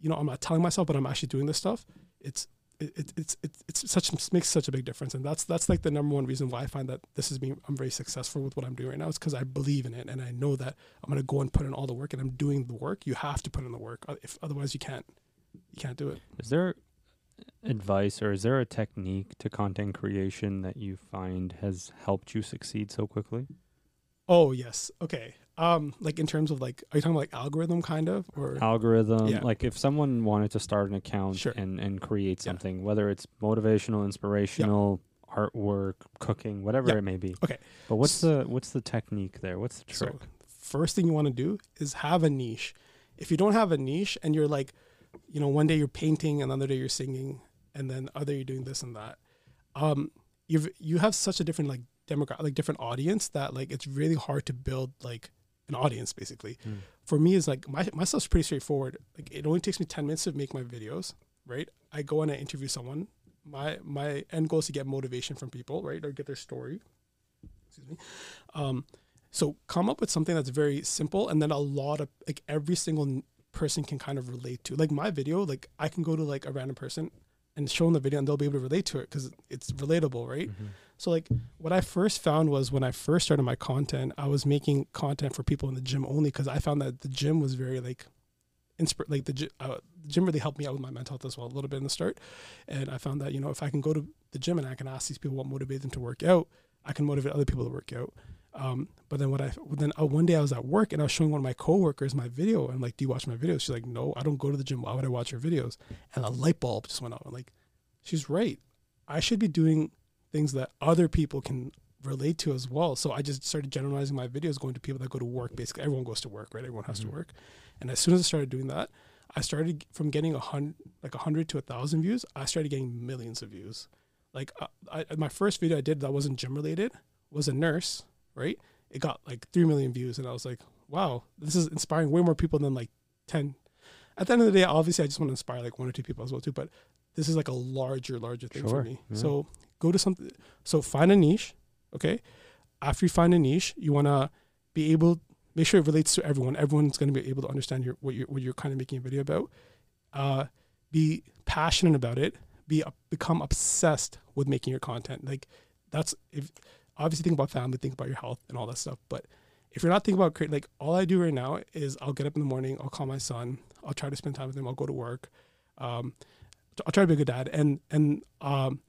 you know, I'm not telling myself, but I'm actually doing this stuff, it's it, it, it's it's it's such makes such a big difference. And that's that's like the number one reason why I find that this is being I'm very successful with what I'm doing right now. It's because I believe in it and I know that I'm going to go and put in all the work and I'm doing the work. You have to put in the work. Uh, If otherwise you can't you can't do it. Is there advice or is there a technique to content creation that you find has helped you succeed so quickly? Oh yes, okay. Um, like in terms of like, are you talking about like algorithm kind of or? Algorithm, Yeah. like if someone wanted to start an account Sure. and and create Yeah. something, whether it's motivational, inspirational, artwork, cooking, whatever Yeah. it may be. Okay. But what's the what's the technique there? What's the So, trick? first thing you want to do is have a niche. If you don't have a niche and you're like, you know, one day you're painting, another day you're singing, and then other you're doing this and that, um, you've you have such a different like demographic, like different audience that like it's really hard to build like an audience basically. Hmm. For me, is like my my stuff's pretty straightforward. Like it only takes me ten minutes to make my videos. Right, I go and I interview someone. My my end goal is to get motivation from people, right, or get their story. Excuse me. Um, so come up with something that's very simple, and then a lot of like every single person can kind of relate to. Like my video, like I can go to like a random person and show them the video, and they'll be able to relate to it because it's relatable, right? Mhm. So like what I first found was when I first started my content, I was making content for people in the gym only because I found that the gym was very like inspir like the, uh, the gym really helped me out with my mental health as well a little bit in the start, and I found that you know if I can go to the gym and I can ask these people what motivated them to work out, I can motivate other people to work out. Um, but then what I then uh, one day I was at work and I was showing one of my coworkers my video and I'm like, do you watch my videos? She's like, no, I don't go to the gym. Why would I watch your videos? And a light bulb just went off. I'm like, she's right. I should be doing things that other people can relate to as well. So I just started generalizing my videos, going to people that go to work. Basically, everyone goes to work, right? Everyone has Mhm. to work. And as soon as I started doing that, I started from getting a hundred, like a hundred to a thousand views. I started getting millions of views. Like uh, I, my first video I did that wasn't gym related was a nurse, right? it got like three million views, and I was like, wow, this is inspiring way more people than like ten. At the end of the day, obviously, I just want to inspire like one or two people as well too. But this is like a larger, larger thing for me. yeah. So go to something. So find a niche. Okay. After you find a niche, you want to be able make sure it relates to everyone. Everyone's going to be able to understand your what you're what you're kind of making a video about. Uh, be passionate about it. Be become obsessed with making your content. Like that's if obviously think about family, think about your health and all that stuff. But if you're not thinking about creating, like all I do right now is I'll get up in the morning, I'll call my son, I'll try to spend time with him, I'll go to work, um, I'll try to be a good dad, and and um,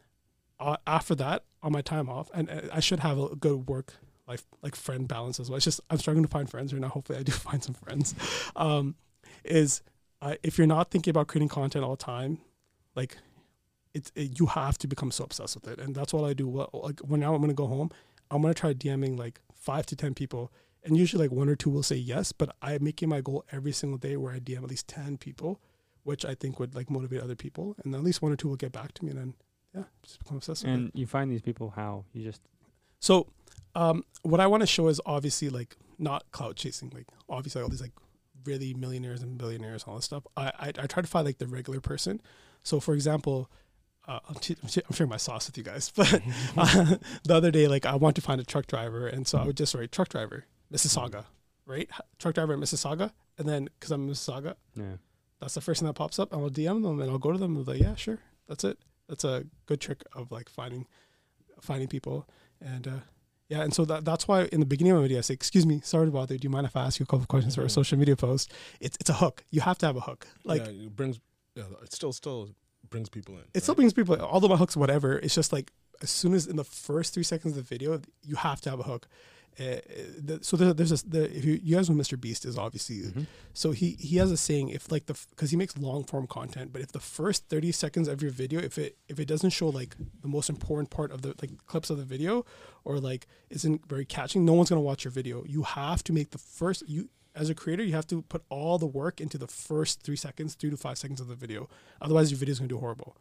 uh, after that on my time off, and uh, I should have a good work life like friend balance as well. It's just I'm struggling to find friends right now. Hopefully, I do find some friends. Um, is uh, if you're not thinking about creating content all the time, like it's it, you have to become so obsessed with it, and that's what I do. Well, like when now I'm gonna go home, I'm gonna try DMing like five to ten people, and usually like one or two will say yes, but I'm making my goal every single day where I DM at least ten people, which I think would like motivate other people, and at least one or two will get back to me, and then yeah, just become obsessed with it. And you find these people how you just So, um, what I want to show is obviously like not cloud chasing. Like obviously all these like really millionaires and billionaires and all this stuff. I I, I try to find like the regular person. So for example, uh, I'm, t- I'm, t- I'm sharing my sauce with you guys, but uh, the other day like I want to find a truck driver, and so I would just write truck driver Mississauga, right? Truck driver in Mississauga, and then because I'm in Mississauga, yeah. that's the first thing that pops up. And I'll DM them and I'll go to them and be like, yeah, sure, that's it. That's a good trick of like finding finding people and uh, yeah, and so that, that's why in the beginning of my video I say, excuse me, sorry to bother. you. Do you mind if I ask you a couple of questions for a Mhm. social media post? It's it's a hook. You have to have a hook. Like yeah, it brings. Yeah, it still still brings people in. it still brings people. Although my hooks, whatever. It's just like as soon as in the first three seconds of the video, you have to have a hook. Uh, the, so there, there's this. The, if you, you guys know Mr. Beast is obviously Mhm. so he he has a saying if like the because he makes long form content, but if the first thirty seconds of your video, if it if it doesn't show like the most important part of the like clips of the video, or like isn't very catching, no one's gonna watch your video. You have to make the first you as a creator, you have to put all the work into the first three seconds, three to five seconds of the video. Otherwise, your video is gonna do horrible.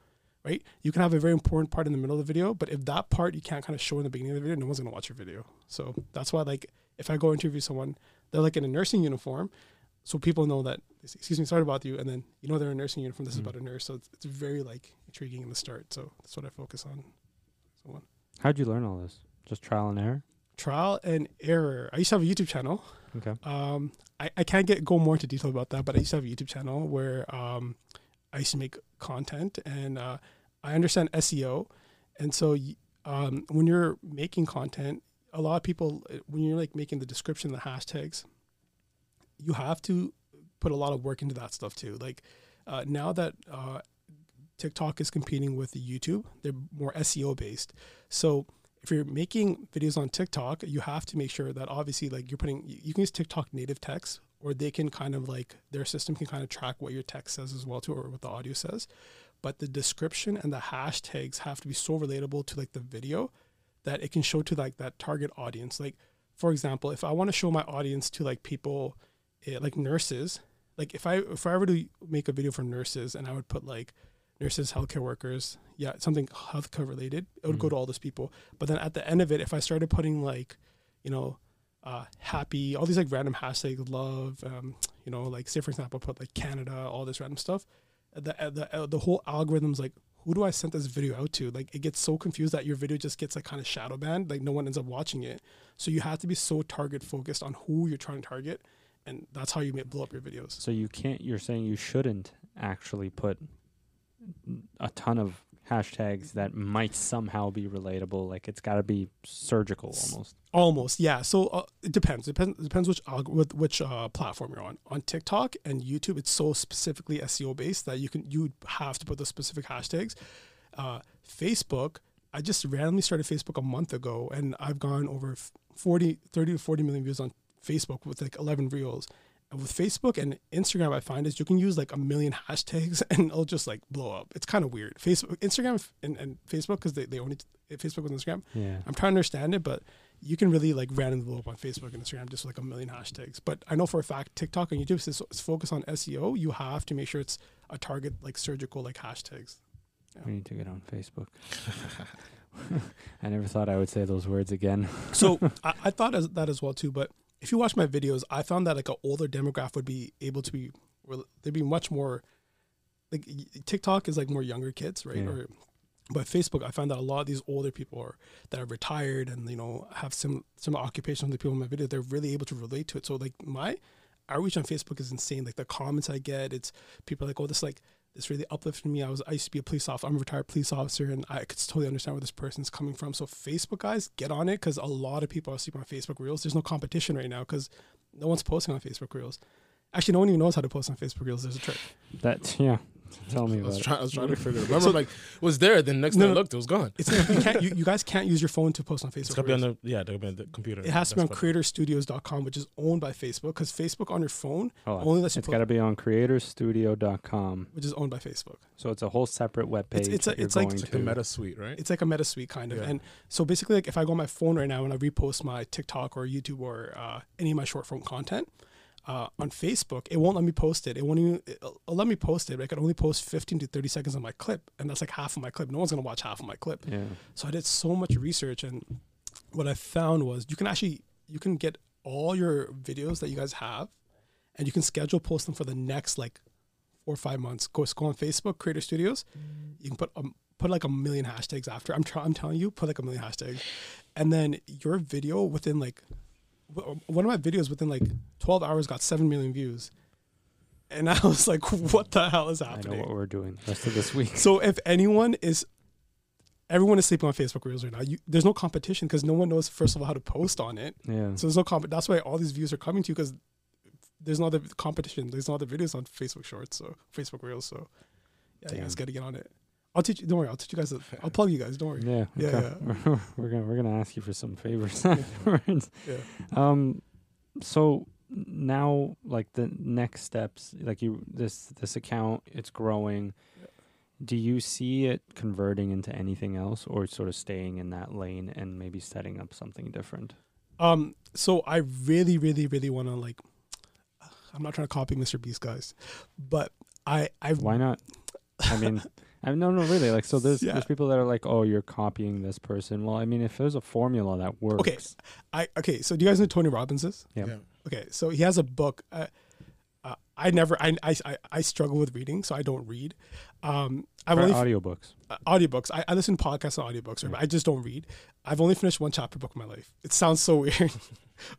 Right? You can have a very important part in the middle of the video, but if that part you can't kind of show in the beginning of the video, no one's gonna watch your video. So that's why like if I go interview someone, they're like in a nursing uniform, so people know that excuse me sorry about you and then you know they're in a nursing uniform this is Mm. about a nurse so it's, it's very like intriguing in the start so that's what i focus on so one How'd you learn all this? Just trial and error? trial and error i used to have a youtube channel Okay. um i, I can't get go more into detail about that but i used to have a youtube channel where um i used to make content and uh, i understand seo and so um, when you're making content a lot of people uh, when you're like making the description the hashtags you have to put a lot of work into that stuff too. Like uh, now that uh, tiktok is competing with youtube they're more seo based. So if you're making videos on TikTok, you have to make sure that obviously like you're putting you can use TikTok native text or they can kind of like their system can kind of track what your text says as well too or what the audio says. But the description and the hashtags have to be so relatable to like the video that it can show to like that target audience. Like for example, if I want to show my audience to like people eh, like nurses, like if I if I were to make a video for nurses and I would put like nurses, healthcare workers, yeah, something healthcare related, it would go Mhm. to all those people. But then at the end of it, if I started putting like, you know, uh, happy, all these like random hashtags, love, um, you know, like say for example, put like Canada, all this random stuff. The uh, the uh, the whole algorithm's like, who do I send this video out to? Like it gets so confused that your video just gets like kind of shadow banned, like no one ends up watching it. So you have to be so target focused on who you're trying to target, and that's how you make blow up your videos. So you can't. You're saying you shouldn't actually put a ton of hashtags that might somehow be relatable. Like it's got to be surgical almost. Almost, yeah. So uh, it depends. Depends depends which alg- which uh, platform you're on. On TikTok and YouTube, it's so specifically SEO based that you can you have to put the specific hashtags. Uh, Facebook, I just randomly started Facebook a month ago, and I've gone over f- 40, 30 to 40 million views on Facebook with like 11 reels. With Facebook and Instagram, I find is you can use like a million hashtags and it'll just like blow up. It's kind of weird. Facebook, Instagram, and, and Facebook because they, they own it. Facebook and Instagram. Yeah. I'm trying to understand it, but you can really like randomly blow up on Facebook and Instagram just with, like a million hashtags. But I know for a fact TikTok and YouTube is it's focused on SEO. You have to make sure it's a target like surgical like hashtags. We need to get on Facebook. I never thought I would say those words again. So I, I thought as, that as well too. But if you watch my videos, I found that like an older demographic would be able to be, they'd be much more, like TikTok is like more younger kids, right? Yeah. Or, but Facebook, I found that a lot of these older people are that are retired and you know have some some occupation. Of the people in my video, they're really able to relate to it. So like my outreach on Facebook is insane. Like the comments I get, it's people like, oh, this like this really uplifted me. I was I used to be a police officer. I'm a retired police officer, and I could totally understand where this person's coming from. So Facebook guys, get on it because a lot of people are sleeping on Facebook Reels. There's no competition right now because no one's posting on Facebook Reels. Actually, no one even knows how to post on Facebook Reels. There's a trick. That yeah. Tell me I was about it. trying. I was trying to figure. it out. Remember, like was there. Then next No, time I looked, it was gone. It's you can't you, you guys can't use your phone to post on Facebook. It's gotta be on Reels. the yeah. It's gotta be on the computer. it has to be on That's what- creatorstudios.com, which is owned by Facebook, because Facebook on your phone Hold on. only lets you It's post, got to be on creatorstudio.com. which is owned by Facebook. So it's a whole separate web page. It's- it's a- it's like- It's like the. Meta Suite, right? It's like a meta suite kind of. Yeah. And so basically, like if I go on my phone right now and I repost my TikTok or YouTube or uh, any of my short form content uh, on Facebook, it won't let me post it. It won't even it'll, it'll let me post it. But I can only post 15 to 30 seconds of my clip, and that's like half of my clip. No one's gonna watch half of my clip. yeah. So I did so much research, and what I found was you can actually you can get all your videos that you guys have, and you can schedule post them for the next like four or five months. Go go on Facebook, Creator Studios. You can put um, put like a million hashtags after. I'm trying. I'm telling you, put like a million hashtags, and then your video within like one of my videos within like 12 hours got seven million views, and I was like, what the hell is happening? I know what we're doing the rest of this week. So if anyone is, everyone is sleeping on Facebook Reels right now. You, there's no competition because no one knows first of all how to post on it. Yeah. So there's no comp. That's why all these views are coming to you because there's no other competition. There's no other videos on Facebook Shorts, so Facebook Reels. So yeah, you guys Damn. got to get on it. I'll teach you. Don't worry. I'll teach you guys. I'll plug you guys. Don't worry. Yeah. Yeah, okay. we're gonna we're gonna ask you for some favors afterwards. Yeah. Um, so now, like the next steps, like you this this account, it's growing. Yeah. Do you see it converting into anything else, or sort of staying in that lane and maybe setting up something different? Um. So I really, really, really want to like. I'm not trying to copy Mr. Beast, guys, but I I Why not? I mean, I no, no, really. Like, so there's Yeah. there's people that are like, oh, you're copying this person. Well, I mean, if there's a formula that works, Okay. I okay. So do you guys know Tony Robbins is? Yep. Yeah. Okay, so he has a book. Uh, uh, I never, I, I, I- I struggle with reading, so I don't read. Um, I've or only audiobooks. uh, audiobooks. I, I listen to podcasts and audiobooks, right? Yeah. but I just don't read. I've only finished one chapter book in my life. It sounds so weird.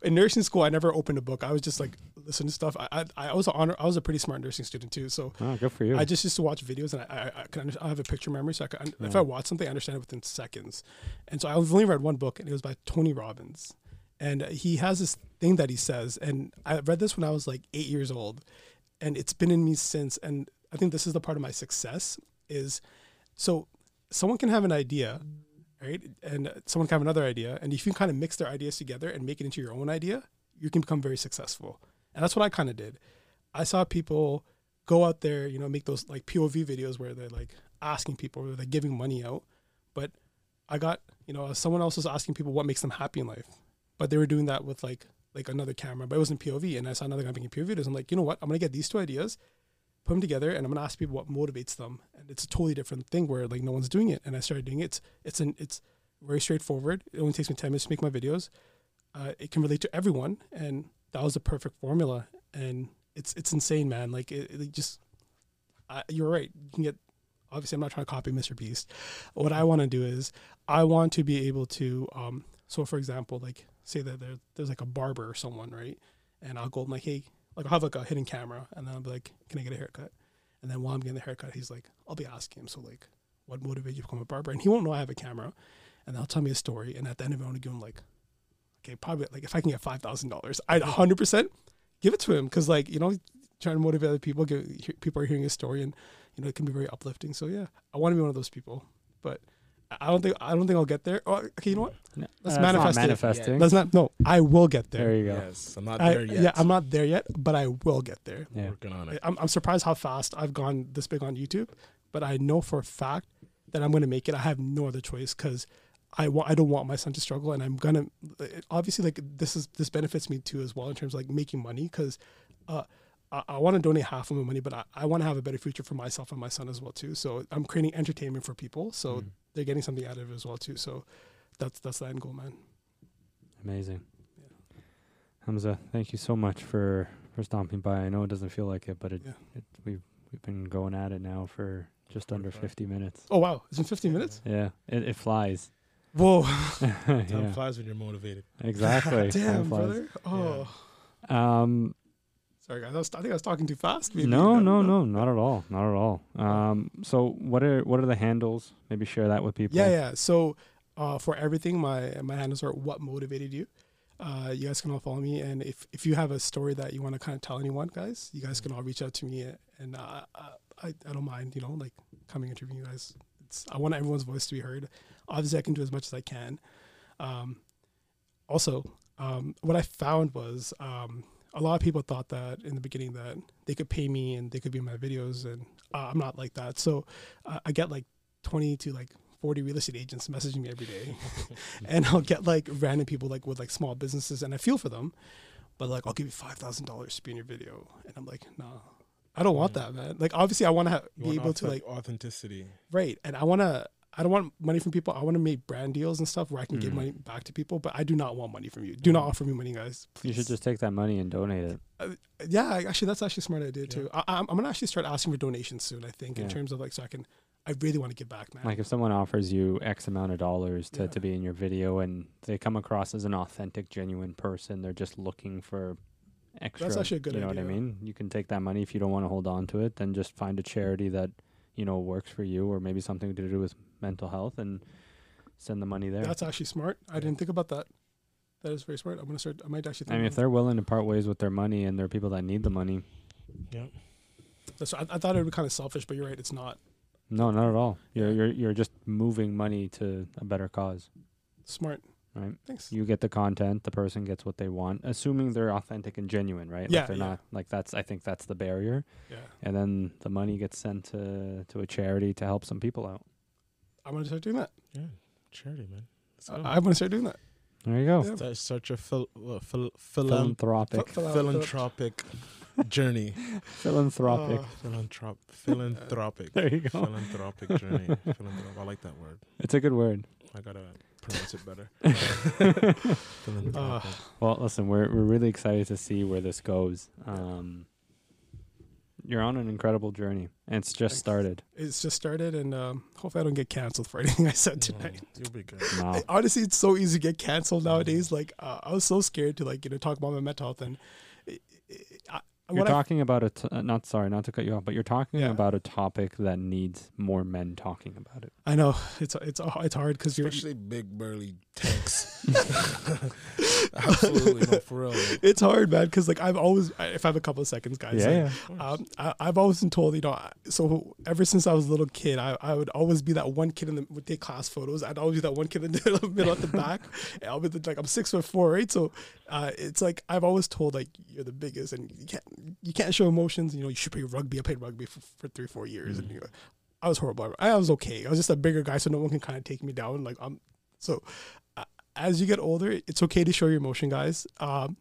in nursing school, I never opened a book. I was just like listening to stuff. I, I, I was a honor. I was a pretty smart nursing student too. So Oh, good for you. I just used to watch videos, and I, I, I can under, I have a picture memory, so I can, if I watch something, I understand it within seconds. And so I've only read one book, and it was by Tony Robbins, and he has this thing that he says, and I read this when I was like eight years old, and it's been in me since. And I think this is the part of my success is, so someone can have an idea, right, and someone can have another idea, and if you kind of mix their ideas together and make it into your own idea, you can become very successful. And that's what I kind of did. I saw people go out there, you know, make those like POV videos where they're like asking people, where they're giving money out. But I got, you know, someone else was asking people what makes them happy in life, but they were doing that with like like another camera, but it wasn't POV. And I saw another guy making POV videos. I'm like, you know what? I'm gonna get these two ideas, put them together, and I'm gonna ask people what motivates them. And it's a totally different thing where like no one's doing it. And I started doing it. It's it's an it's very straightforward. It only takes me ten minutes to make my videos. Uh, it can relate to everyone, and that was a perfect formula. And it's it's insane, man. Like it, it just, I, you're right. You can get. Obviously, I'm not trying to copy Mr. Beast. What I want to do is, I want to be able to. Um, so, for example, like say that there, there's like a barber or someone, right? And I'll go I'm like, hey, like I'll have like a hidden camera, and then I'll be like, can I get a haircut? And then while I'm getting the haircut, he's like, I'll be asking him, so like, what motivated you to become a barber? And he won't know I have a camera, and they'll tell me a story, and at the end of it, I want to give him like, okay, probably like if I can get five thousand dollars, I'd hundred percent give it to him because like you know, trying to motivate other people, give, hear, people are hearing his story, and you know, it can be very uplifting. So yeah, I want to be one of those people, but I- I don't think I don't think I'll get there. Oh, okay, you know what? No, Let's uh, it's not manifest it. manifesting. Let's not. No, I will get there. There you go. Yes, I'm not I, there yet. Yeah, I'm not there yet, but I will get there. Yeah. working on it. I'm, I'm surprised how fast I've gone this big on YouTube, but I know for a fact that I'm going to make it. I have no other choice because I want I don't want my son to struggle, and I'm gonna obviously like this is this benefits me too as well in terms of like making money because uh, I, I want to donate half of my money, but I, I want to have a better future for myself and my son as well too. So I'm creating entertainment for people. So Mm. they're getting something out of it as well too. So that's that's the end goal, man. Amazing. Hamza, thank you so much for for stopping by. I know it doesn't feel like it, but it, Yeah. it we've we've been going at it now for just under 50 minutes. Oh wow, it's been 15 minutes. Yeah, it, it flies. Whoa, Time yeah, flies when you're motivated. exactly. Time damn, brother. Oh, Um, sorry guys. I, was, I think I was talking too fast. maybe. no, no, know. no, not at all, not at all. Um, so what are what are the handles? Maybe share that with people. Yeah, yeah. So uh, for everything, my my handles are what motivated you. Uh, you guys can all follow me, and if if you have a story that you want to kind of tell anyone, guys, you guys can all reach out to me, and uh, I I don't mind, you know, like coming and interviewing you guys. It's I want everyone's voice to be heard. Obviously, I can do as much as I can. Um, also, um, what I found was um, a lot of people thought that in the beginning that they could pay me and they could be in my videos, and uh, I'm not like that. So uh, I get like 20 to like 40 real estate agents messaging me every day and i'll get like random people like with like small businesses and i feel for them but like i'll give you $5000 to be in your video and i'm like nah i don't want Mm. that man like obviously i want to be able to like authenticity. right and i want to i don't want money from people i want to make brand deals and stuff where i can give Mm. money back to people but i do not want money from you do not offer me money guys You should just take that money and donate it. yeah actually that's actually a smart idea Yeah. too I, i'm I'm gonna actually start asking for donations soon i think in terms of like so i can i really want to give back man Like if someone offers you X amount of dollars to, Yeah. to be in your video and they come across as an authentic, genuine person, they're just looking for extra. That's actually a good idea. You know what I mean? You can take that money if you don't want to hold on to it, then just find a charity that you know works for you, or maybe something to do with mental health, and send the money there. That's actually smart. I didn't think about that. That is very smart. I'm gonna start. I might actually. Think I mean, if they're willing to part ways with their money, and there are people that need the money, Yeah. That's, I, I thought it would be kind of selfish, but you're right. It's not no, not at all. You're you're you're just moving money to a better cause, smart. Right? Thanks. you get the content the person gets what they want assuming they're authentic and genuine right Yeah, like they're yeah. not like that's i think that's the barrier Yeah, and then the money gets sent to to a charity to help some people out I'm gonna start doing that. Yeah. Charity, man. Let's I, go. I'm gonna start doing that. there you go Yeah. Start, start your phil, uh, phil, philanthropic Phil- philanthropic journey. philanthropic Uh, Philanthrop, philanthropic. there you go Philanthropic journey. Philanthrop. I like that word. it's a good word I gotta pronounce it better. Philanthropic. well listen we're we're really excited to see where this goes um you're on an incredible journey and it's just Thanks. started it's just started, and um, hopefully I don't get canceled for anything I said tonight. Mm, You'll be good. no honestly, it's so easy to get canceled nowadays. Like uh, I was so scared to like you know talk about my mental health, and it, it, I, You're what I- talking about a t- uh, not sorry, not to cut you off, but you're talking Yeah. about a topic that needs more men talking about it. I know it's it's it's hard because you're Especially big burly tanks. Absolutely, no, for real. man. it's hard, man. Because like I've always, if I have a couple of seconds, guys, like, yeah. Um, I, I've always been told, you know, so ever since I was a little kid, I, I would always be that one kid in the would take class photos. I'd always be that one kid in the middle at the back. And I'll be the, like, I'm six foot four, right? So uh, it's like I've always told like you're the biggest, and you can't you can't show emotions. You know, you should play rugby. I played rugby for, for three four years, and you know, I was horrible. I was okay. I was just a bigger guy, so no one can kind of take me down. Like I'm so. As you get older, it's okay to show your emotion, guys. Um,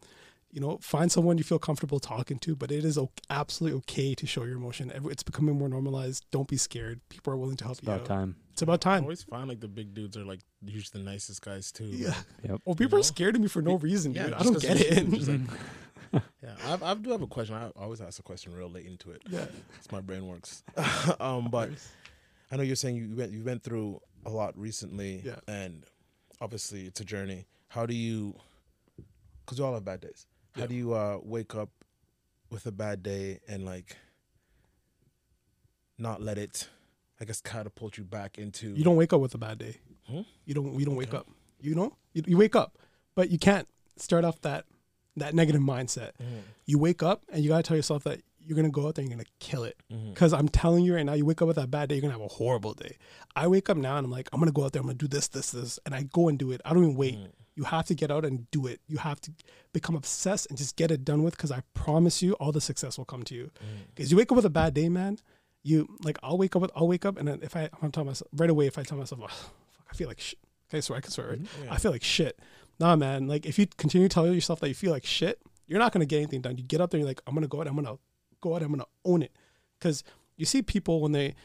you know, find someone you feel comfortable talking to, but it is o- absolutely okay to show your emotion. It's becoming more normalized. Don't be scared. People are willing to help you. It's you about out. time. It's about I time. always find like the big dudes are like usually the nicest guys too. Yeah. Yep. Well, people know? are scared of me for no reason, Yeah, dude. I don't get you're it. just like- yeah, I've, I do have a question. I always ask a question real late into it. yeah. It's my brain works. um, but I know you're saying you went you went through a lot recently, Yeah. and obviously it's a journey. How do you? Because we all have bad days. How Yeah. do you uh, wake up with a bad day and like not let it, I guess, catapult you back into? You don't wake up with a bad day. Hmm? You don't. You don't wake up. You know. You, you wake up, but you can't start off that that negative mindset. Mhm, You wake up and you gotta tell yourself that you're gonna go out there and you're gonna kill it. Mm-hmm. Because I'm telling you right now, you wake up with that bad day, you're gonna have a horrible day. I wake up now and I'm like, I'm gonna go out there, I'm gonna do this, this, this, and I go and do it. I don't even wait. Mhm. You have to get out and do it. You have to become obsessed and just get it done with. Because I promise you, all the success will come to you. Mm. Because you wake up with a bad day, man. You like, I'll wake up with, I'll wake up, and then if I, I'm telling myself right away, if I tell myself, oh, fuck, I feel like shit. Okay, so I can swear, right? Mm-hmm. Yeah. I feel like shit. Nah, man. Like if you continue to tell yourself that you feel like shit, you're not gonna get anything done. You get up there, and you're like, I'm gonna go out. I'm gonna go out. I'm gonna own it. Because you see people when they,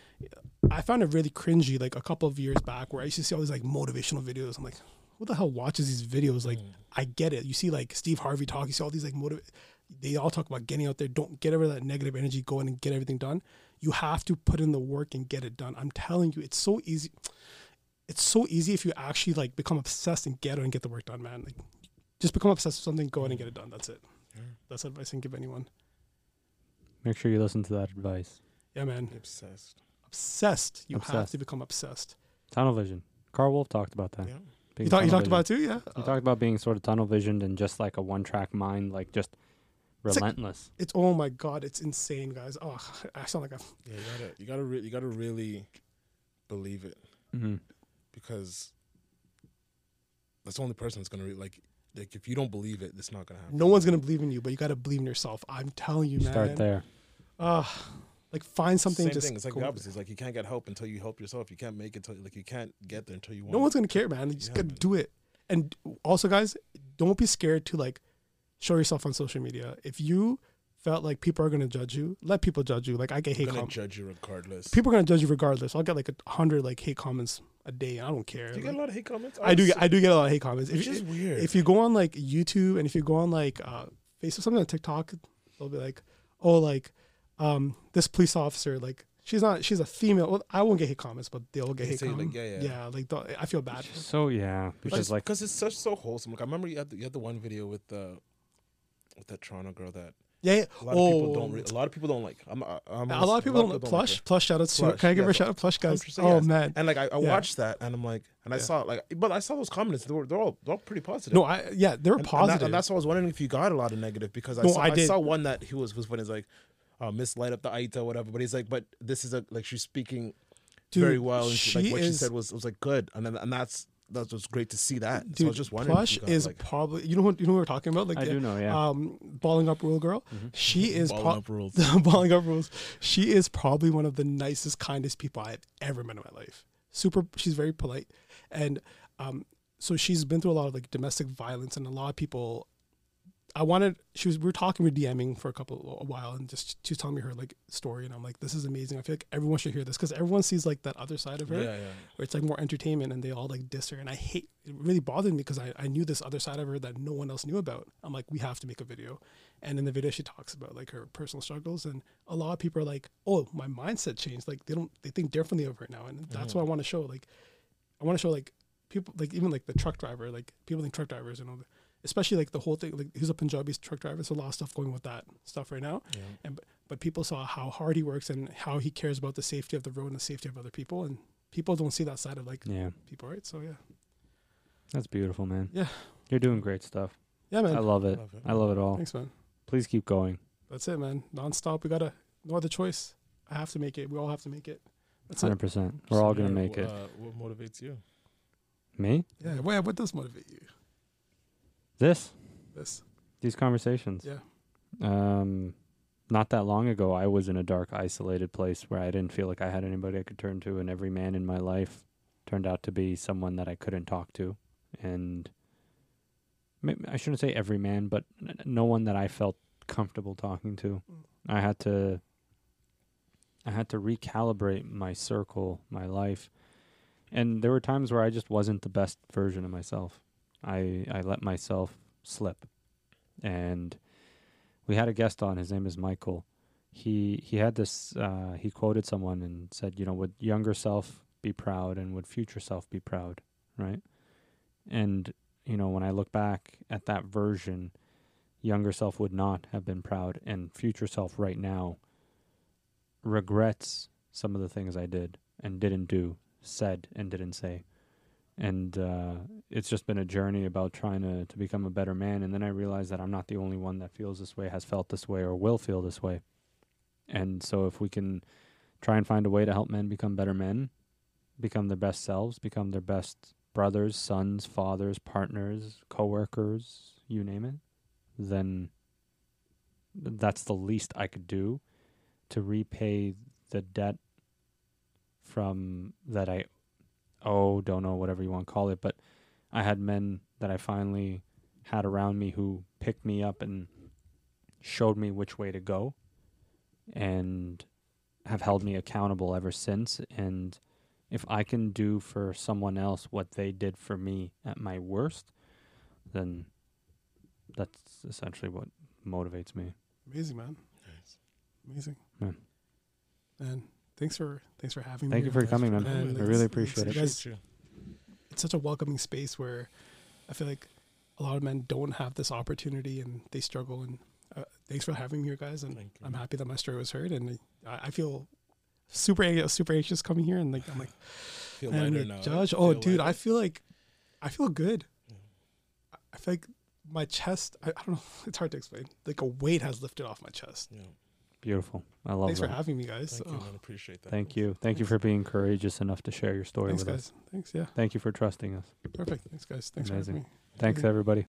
I found it really cringy like a couple of years back where I used to see all these like motivational videos. I'm like, who the hell watches these videos? Like, Mm. I get it. You see like Steve Harvey talk. You see all these like motiv. They all talk about getting out there. Don't get over that negative energy. Go in and get everything done. You have to put in the work and get it done. I'm telling you, it's so easy. It's so easy if you actually like become obsessed and get it and get the work done, man. Like, just become obsessed with something. Go in and get it done. That's it. Yeah. That's advice I can give anyone. Make sure you listen to that advice. Yeah, man. Obsessed. Obsessed. You have to become obsessed. Tunnel vision. Carl Wolf talked about that. Yeah. You, thought, you tunnel talked about it too, yeah. You Uh, talked about being sort of tunnel visioned and just like a one track mind, like just It's like- relentless. it's oh my god, it's insane, guys. Oh, I sound like a Yeah, you gotta you gotta re- you gotta really believe it mm-hmm. because that's the only person that's gonna re- like like if you don't believe it, it's not gonna happen. no one's gonna believe in you, but you gotta believe in yourself. I'm telling you, man. Start there. Uh, like find something. Same just thing. It's like go the opposite. It's like you can't get help until you help yourself. You can't make it until like you can't get there until you it. want. No one's gonna care, man. You just Yeah, gotta man. do it. And also, guys, don't be scared to like show yourself on social media. If you felt like people are gonna judge you, let people judge you. Like I get They're hate gonna comments. judge you regardless. People are gonna judge you regardless. I'll get like a hundred like hate comments a day. I don't care. do you get a lot of hate comments? I do. Get, I do get a lot of hate comments. It's If, just weird. if you go on like YouTube and if you go on like uh, Facebook, something on TikTok, they'll be like, "Oh, like um, this police officer, like she's not, she's a female." Well, I won't get hate comments, but they'll get They hate say, like, comments. yeah, yeah. yeah, like they'll- I feel bad. So yeah, because like because it's such so wholesome. Like I remember you had the, you had the one video with the with that Toronto girl that Yeah, a lot of people Oh. don't. A lot of people don't like. I'm, I'm a lot of people don't. like Plush, her. plush. Shout out to. Can I give her a shout out, to plush guys? Oh yes. man, And like I, I Yeah. watched that and I'm like, and I Yeah. saw like, but I saw those comments. They were they're all they're all pretty positive. no, I yeah, they were and, and, that, and that's why I was wondering if you got a lot of negative because I No, saw I I, saw one that he was was when he's like, uh, Miss Light Up the Aita whatever. But he's like, but this is a like she's speaking Dude, very well and she, like what she said was was like good and then and that's that was great to see that. so I Dude, was just wondering. if plush got, is like, probably you know what you know what we're talking about. Like I the, do know, yeah. um, balling up rule girl. Mhm. She is balling pro- up rules. balling up rules. She is probably one of the nicest, kindest people I've ever met in my life. Super, she's very polite, and um, so she's been through a lot of like domestic violence, and a lot of people. I wanted. She was. We were talking. We were DMing for a couple a while, and just she was telling me her like story, and I'm like, this is amazing. I feel like everyone should hear this because everyone sees like that other side of her Yeah, yeah. where it's like more entertainment and they all like diss her. And I hate it really bothered me because I, I knew this other side of her that no one else knew about. I'm like, we have to make a video. And in the video she talks about like her personal struggles and a lot of people are like, Oh, my mindset changed. Like they don't they think differently of her now. And that's mm. what I want to show. Like I want to show like people like even like the truck driver, like people think truck drivers, you know, especially like the whole thing like he's a Punjabi truck driver, so a lot of stuff going with that stuff right now yeah. And but people saw how hard he works and how he cares about the safety of the road and the safety of other people and people don't see that side of like yeah, people right so yeah that's beautiful, man. Yeah. you're doing great stuff. yeah man I love it. Love it. I love it all. thanks man Please keep going. that's it man non-stop we gotta no other choice i have to make it we all have to make it that's Hundred it percent. We're all gonna Yeah, make wh- it. Uh, what motivates you? Me? yeah what, what does motivate you This? this These conversations. Yeah. Um, not that long ago, I was in a dark, isolated place where I didn't feel like I had anybody I could turn to, and every man in my life turned out to be someone that I couldn't talk to, and I shouldn't say every man, but no one that I felt comfortable talking to. I had to. I had to recalibrate my circle, my life, and there were times where I just wasn't the best version of myself. I I let myself slip, and we had a guest on. His name is Michael. He he had this. Uh, he quoted someone and said, "You know, would younger self be proud, and would future self be proud?" Right. And you know, when I look back at that version, younger self would not have been proud, and future self right now regrets some of the things I did and didn't do, said and didn't say and uh, it's just been a journey about trying to, to become a better man. And then i realized that i'm not the only one that feels this way has felt this way or will feel this way. And so if we can try and find a way to help men become better men become their best selves become their best brothers sons fathers partners coworkers you name it then that's the least i could do to repay the debt from that i oh, don't know, whatever you want to call it. But I had men that I finally had around me who picked me up and showed me which way to go. And have held me accountable ever since. And if I can do for someone else what they did for me at my worst, then that's essentially what motivates me. Amazing, man. Nice. Amazing. Yeah. And thanks for thanks for having me. Thank you for coming, man. And I really appreciate it. guys- it's such a welcoming space where I feel like a lot of men don't have this opportunity and they struggle. And uh, thanks for having me here, guys. And Thank. I'm happy that my story was heard. And I, I feel super anxious, super anxious coming here. And like I'm like, Feel and lighter now. judge. Feel Oh, dude, lighter? I feel like I feel good. Yeah. I- I feel like my chest. I, I don't know. It's hard to explain. Like a weight has lifted off my chest. Yeah. Beautiful. I love it. Thanks that. for having me, guys. Thank you, Oh, man. Appreciate that. Thank you. Thank you for being courageous enough to share your story thanks, with us. guys. Thanks. Yeah. Thank you for trusting us. Perfect. Thanks, guys. Thanks Amazing. for having me. Thanks, everybody.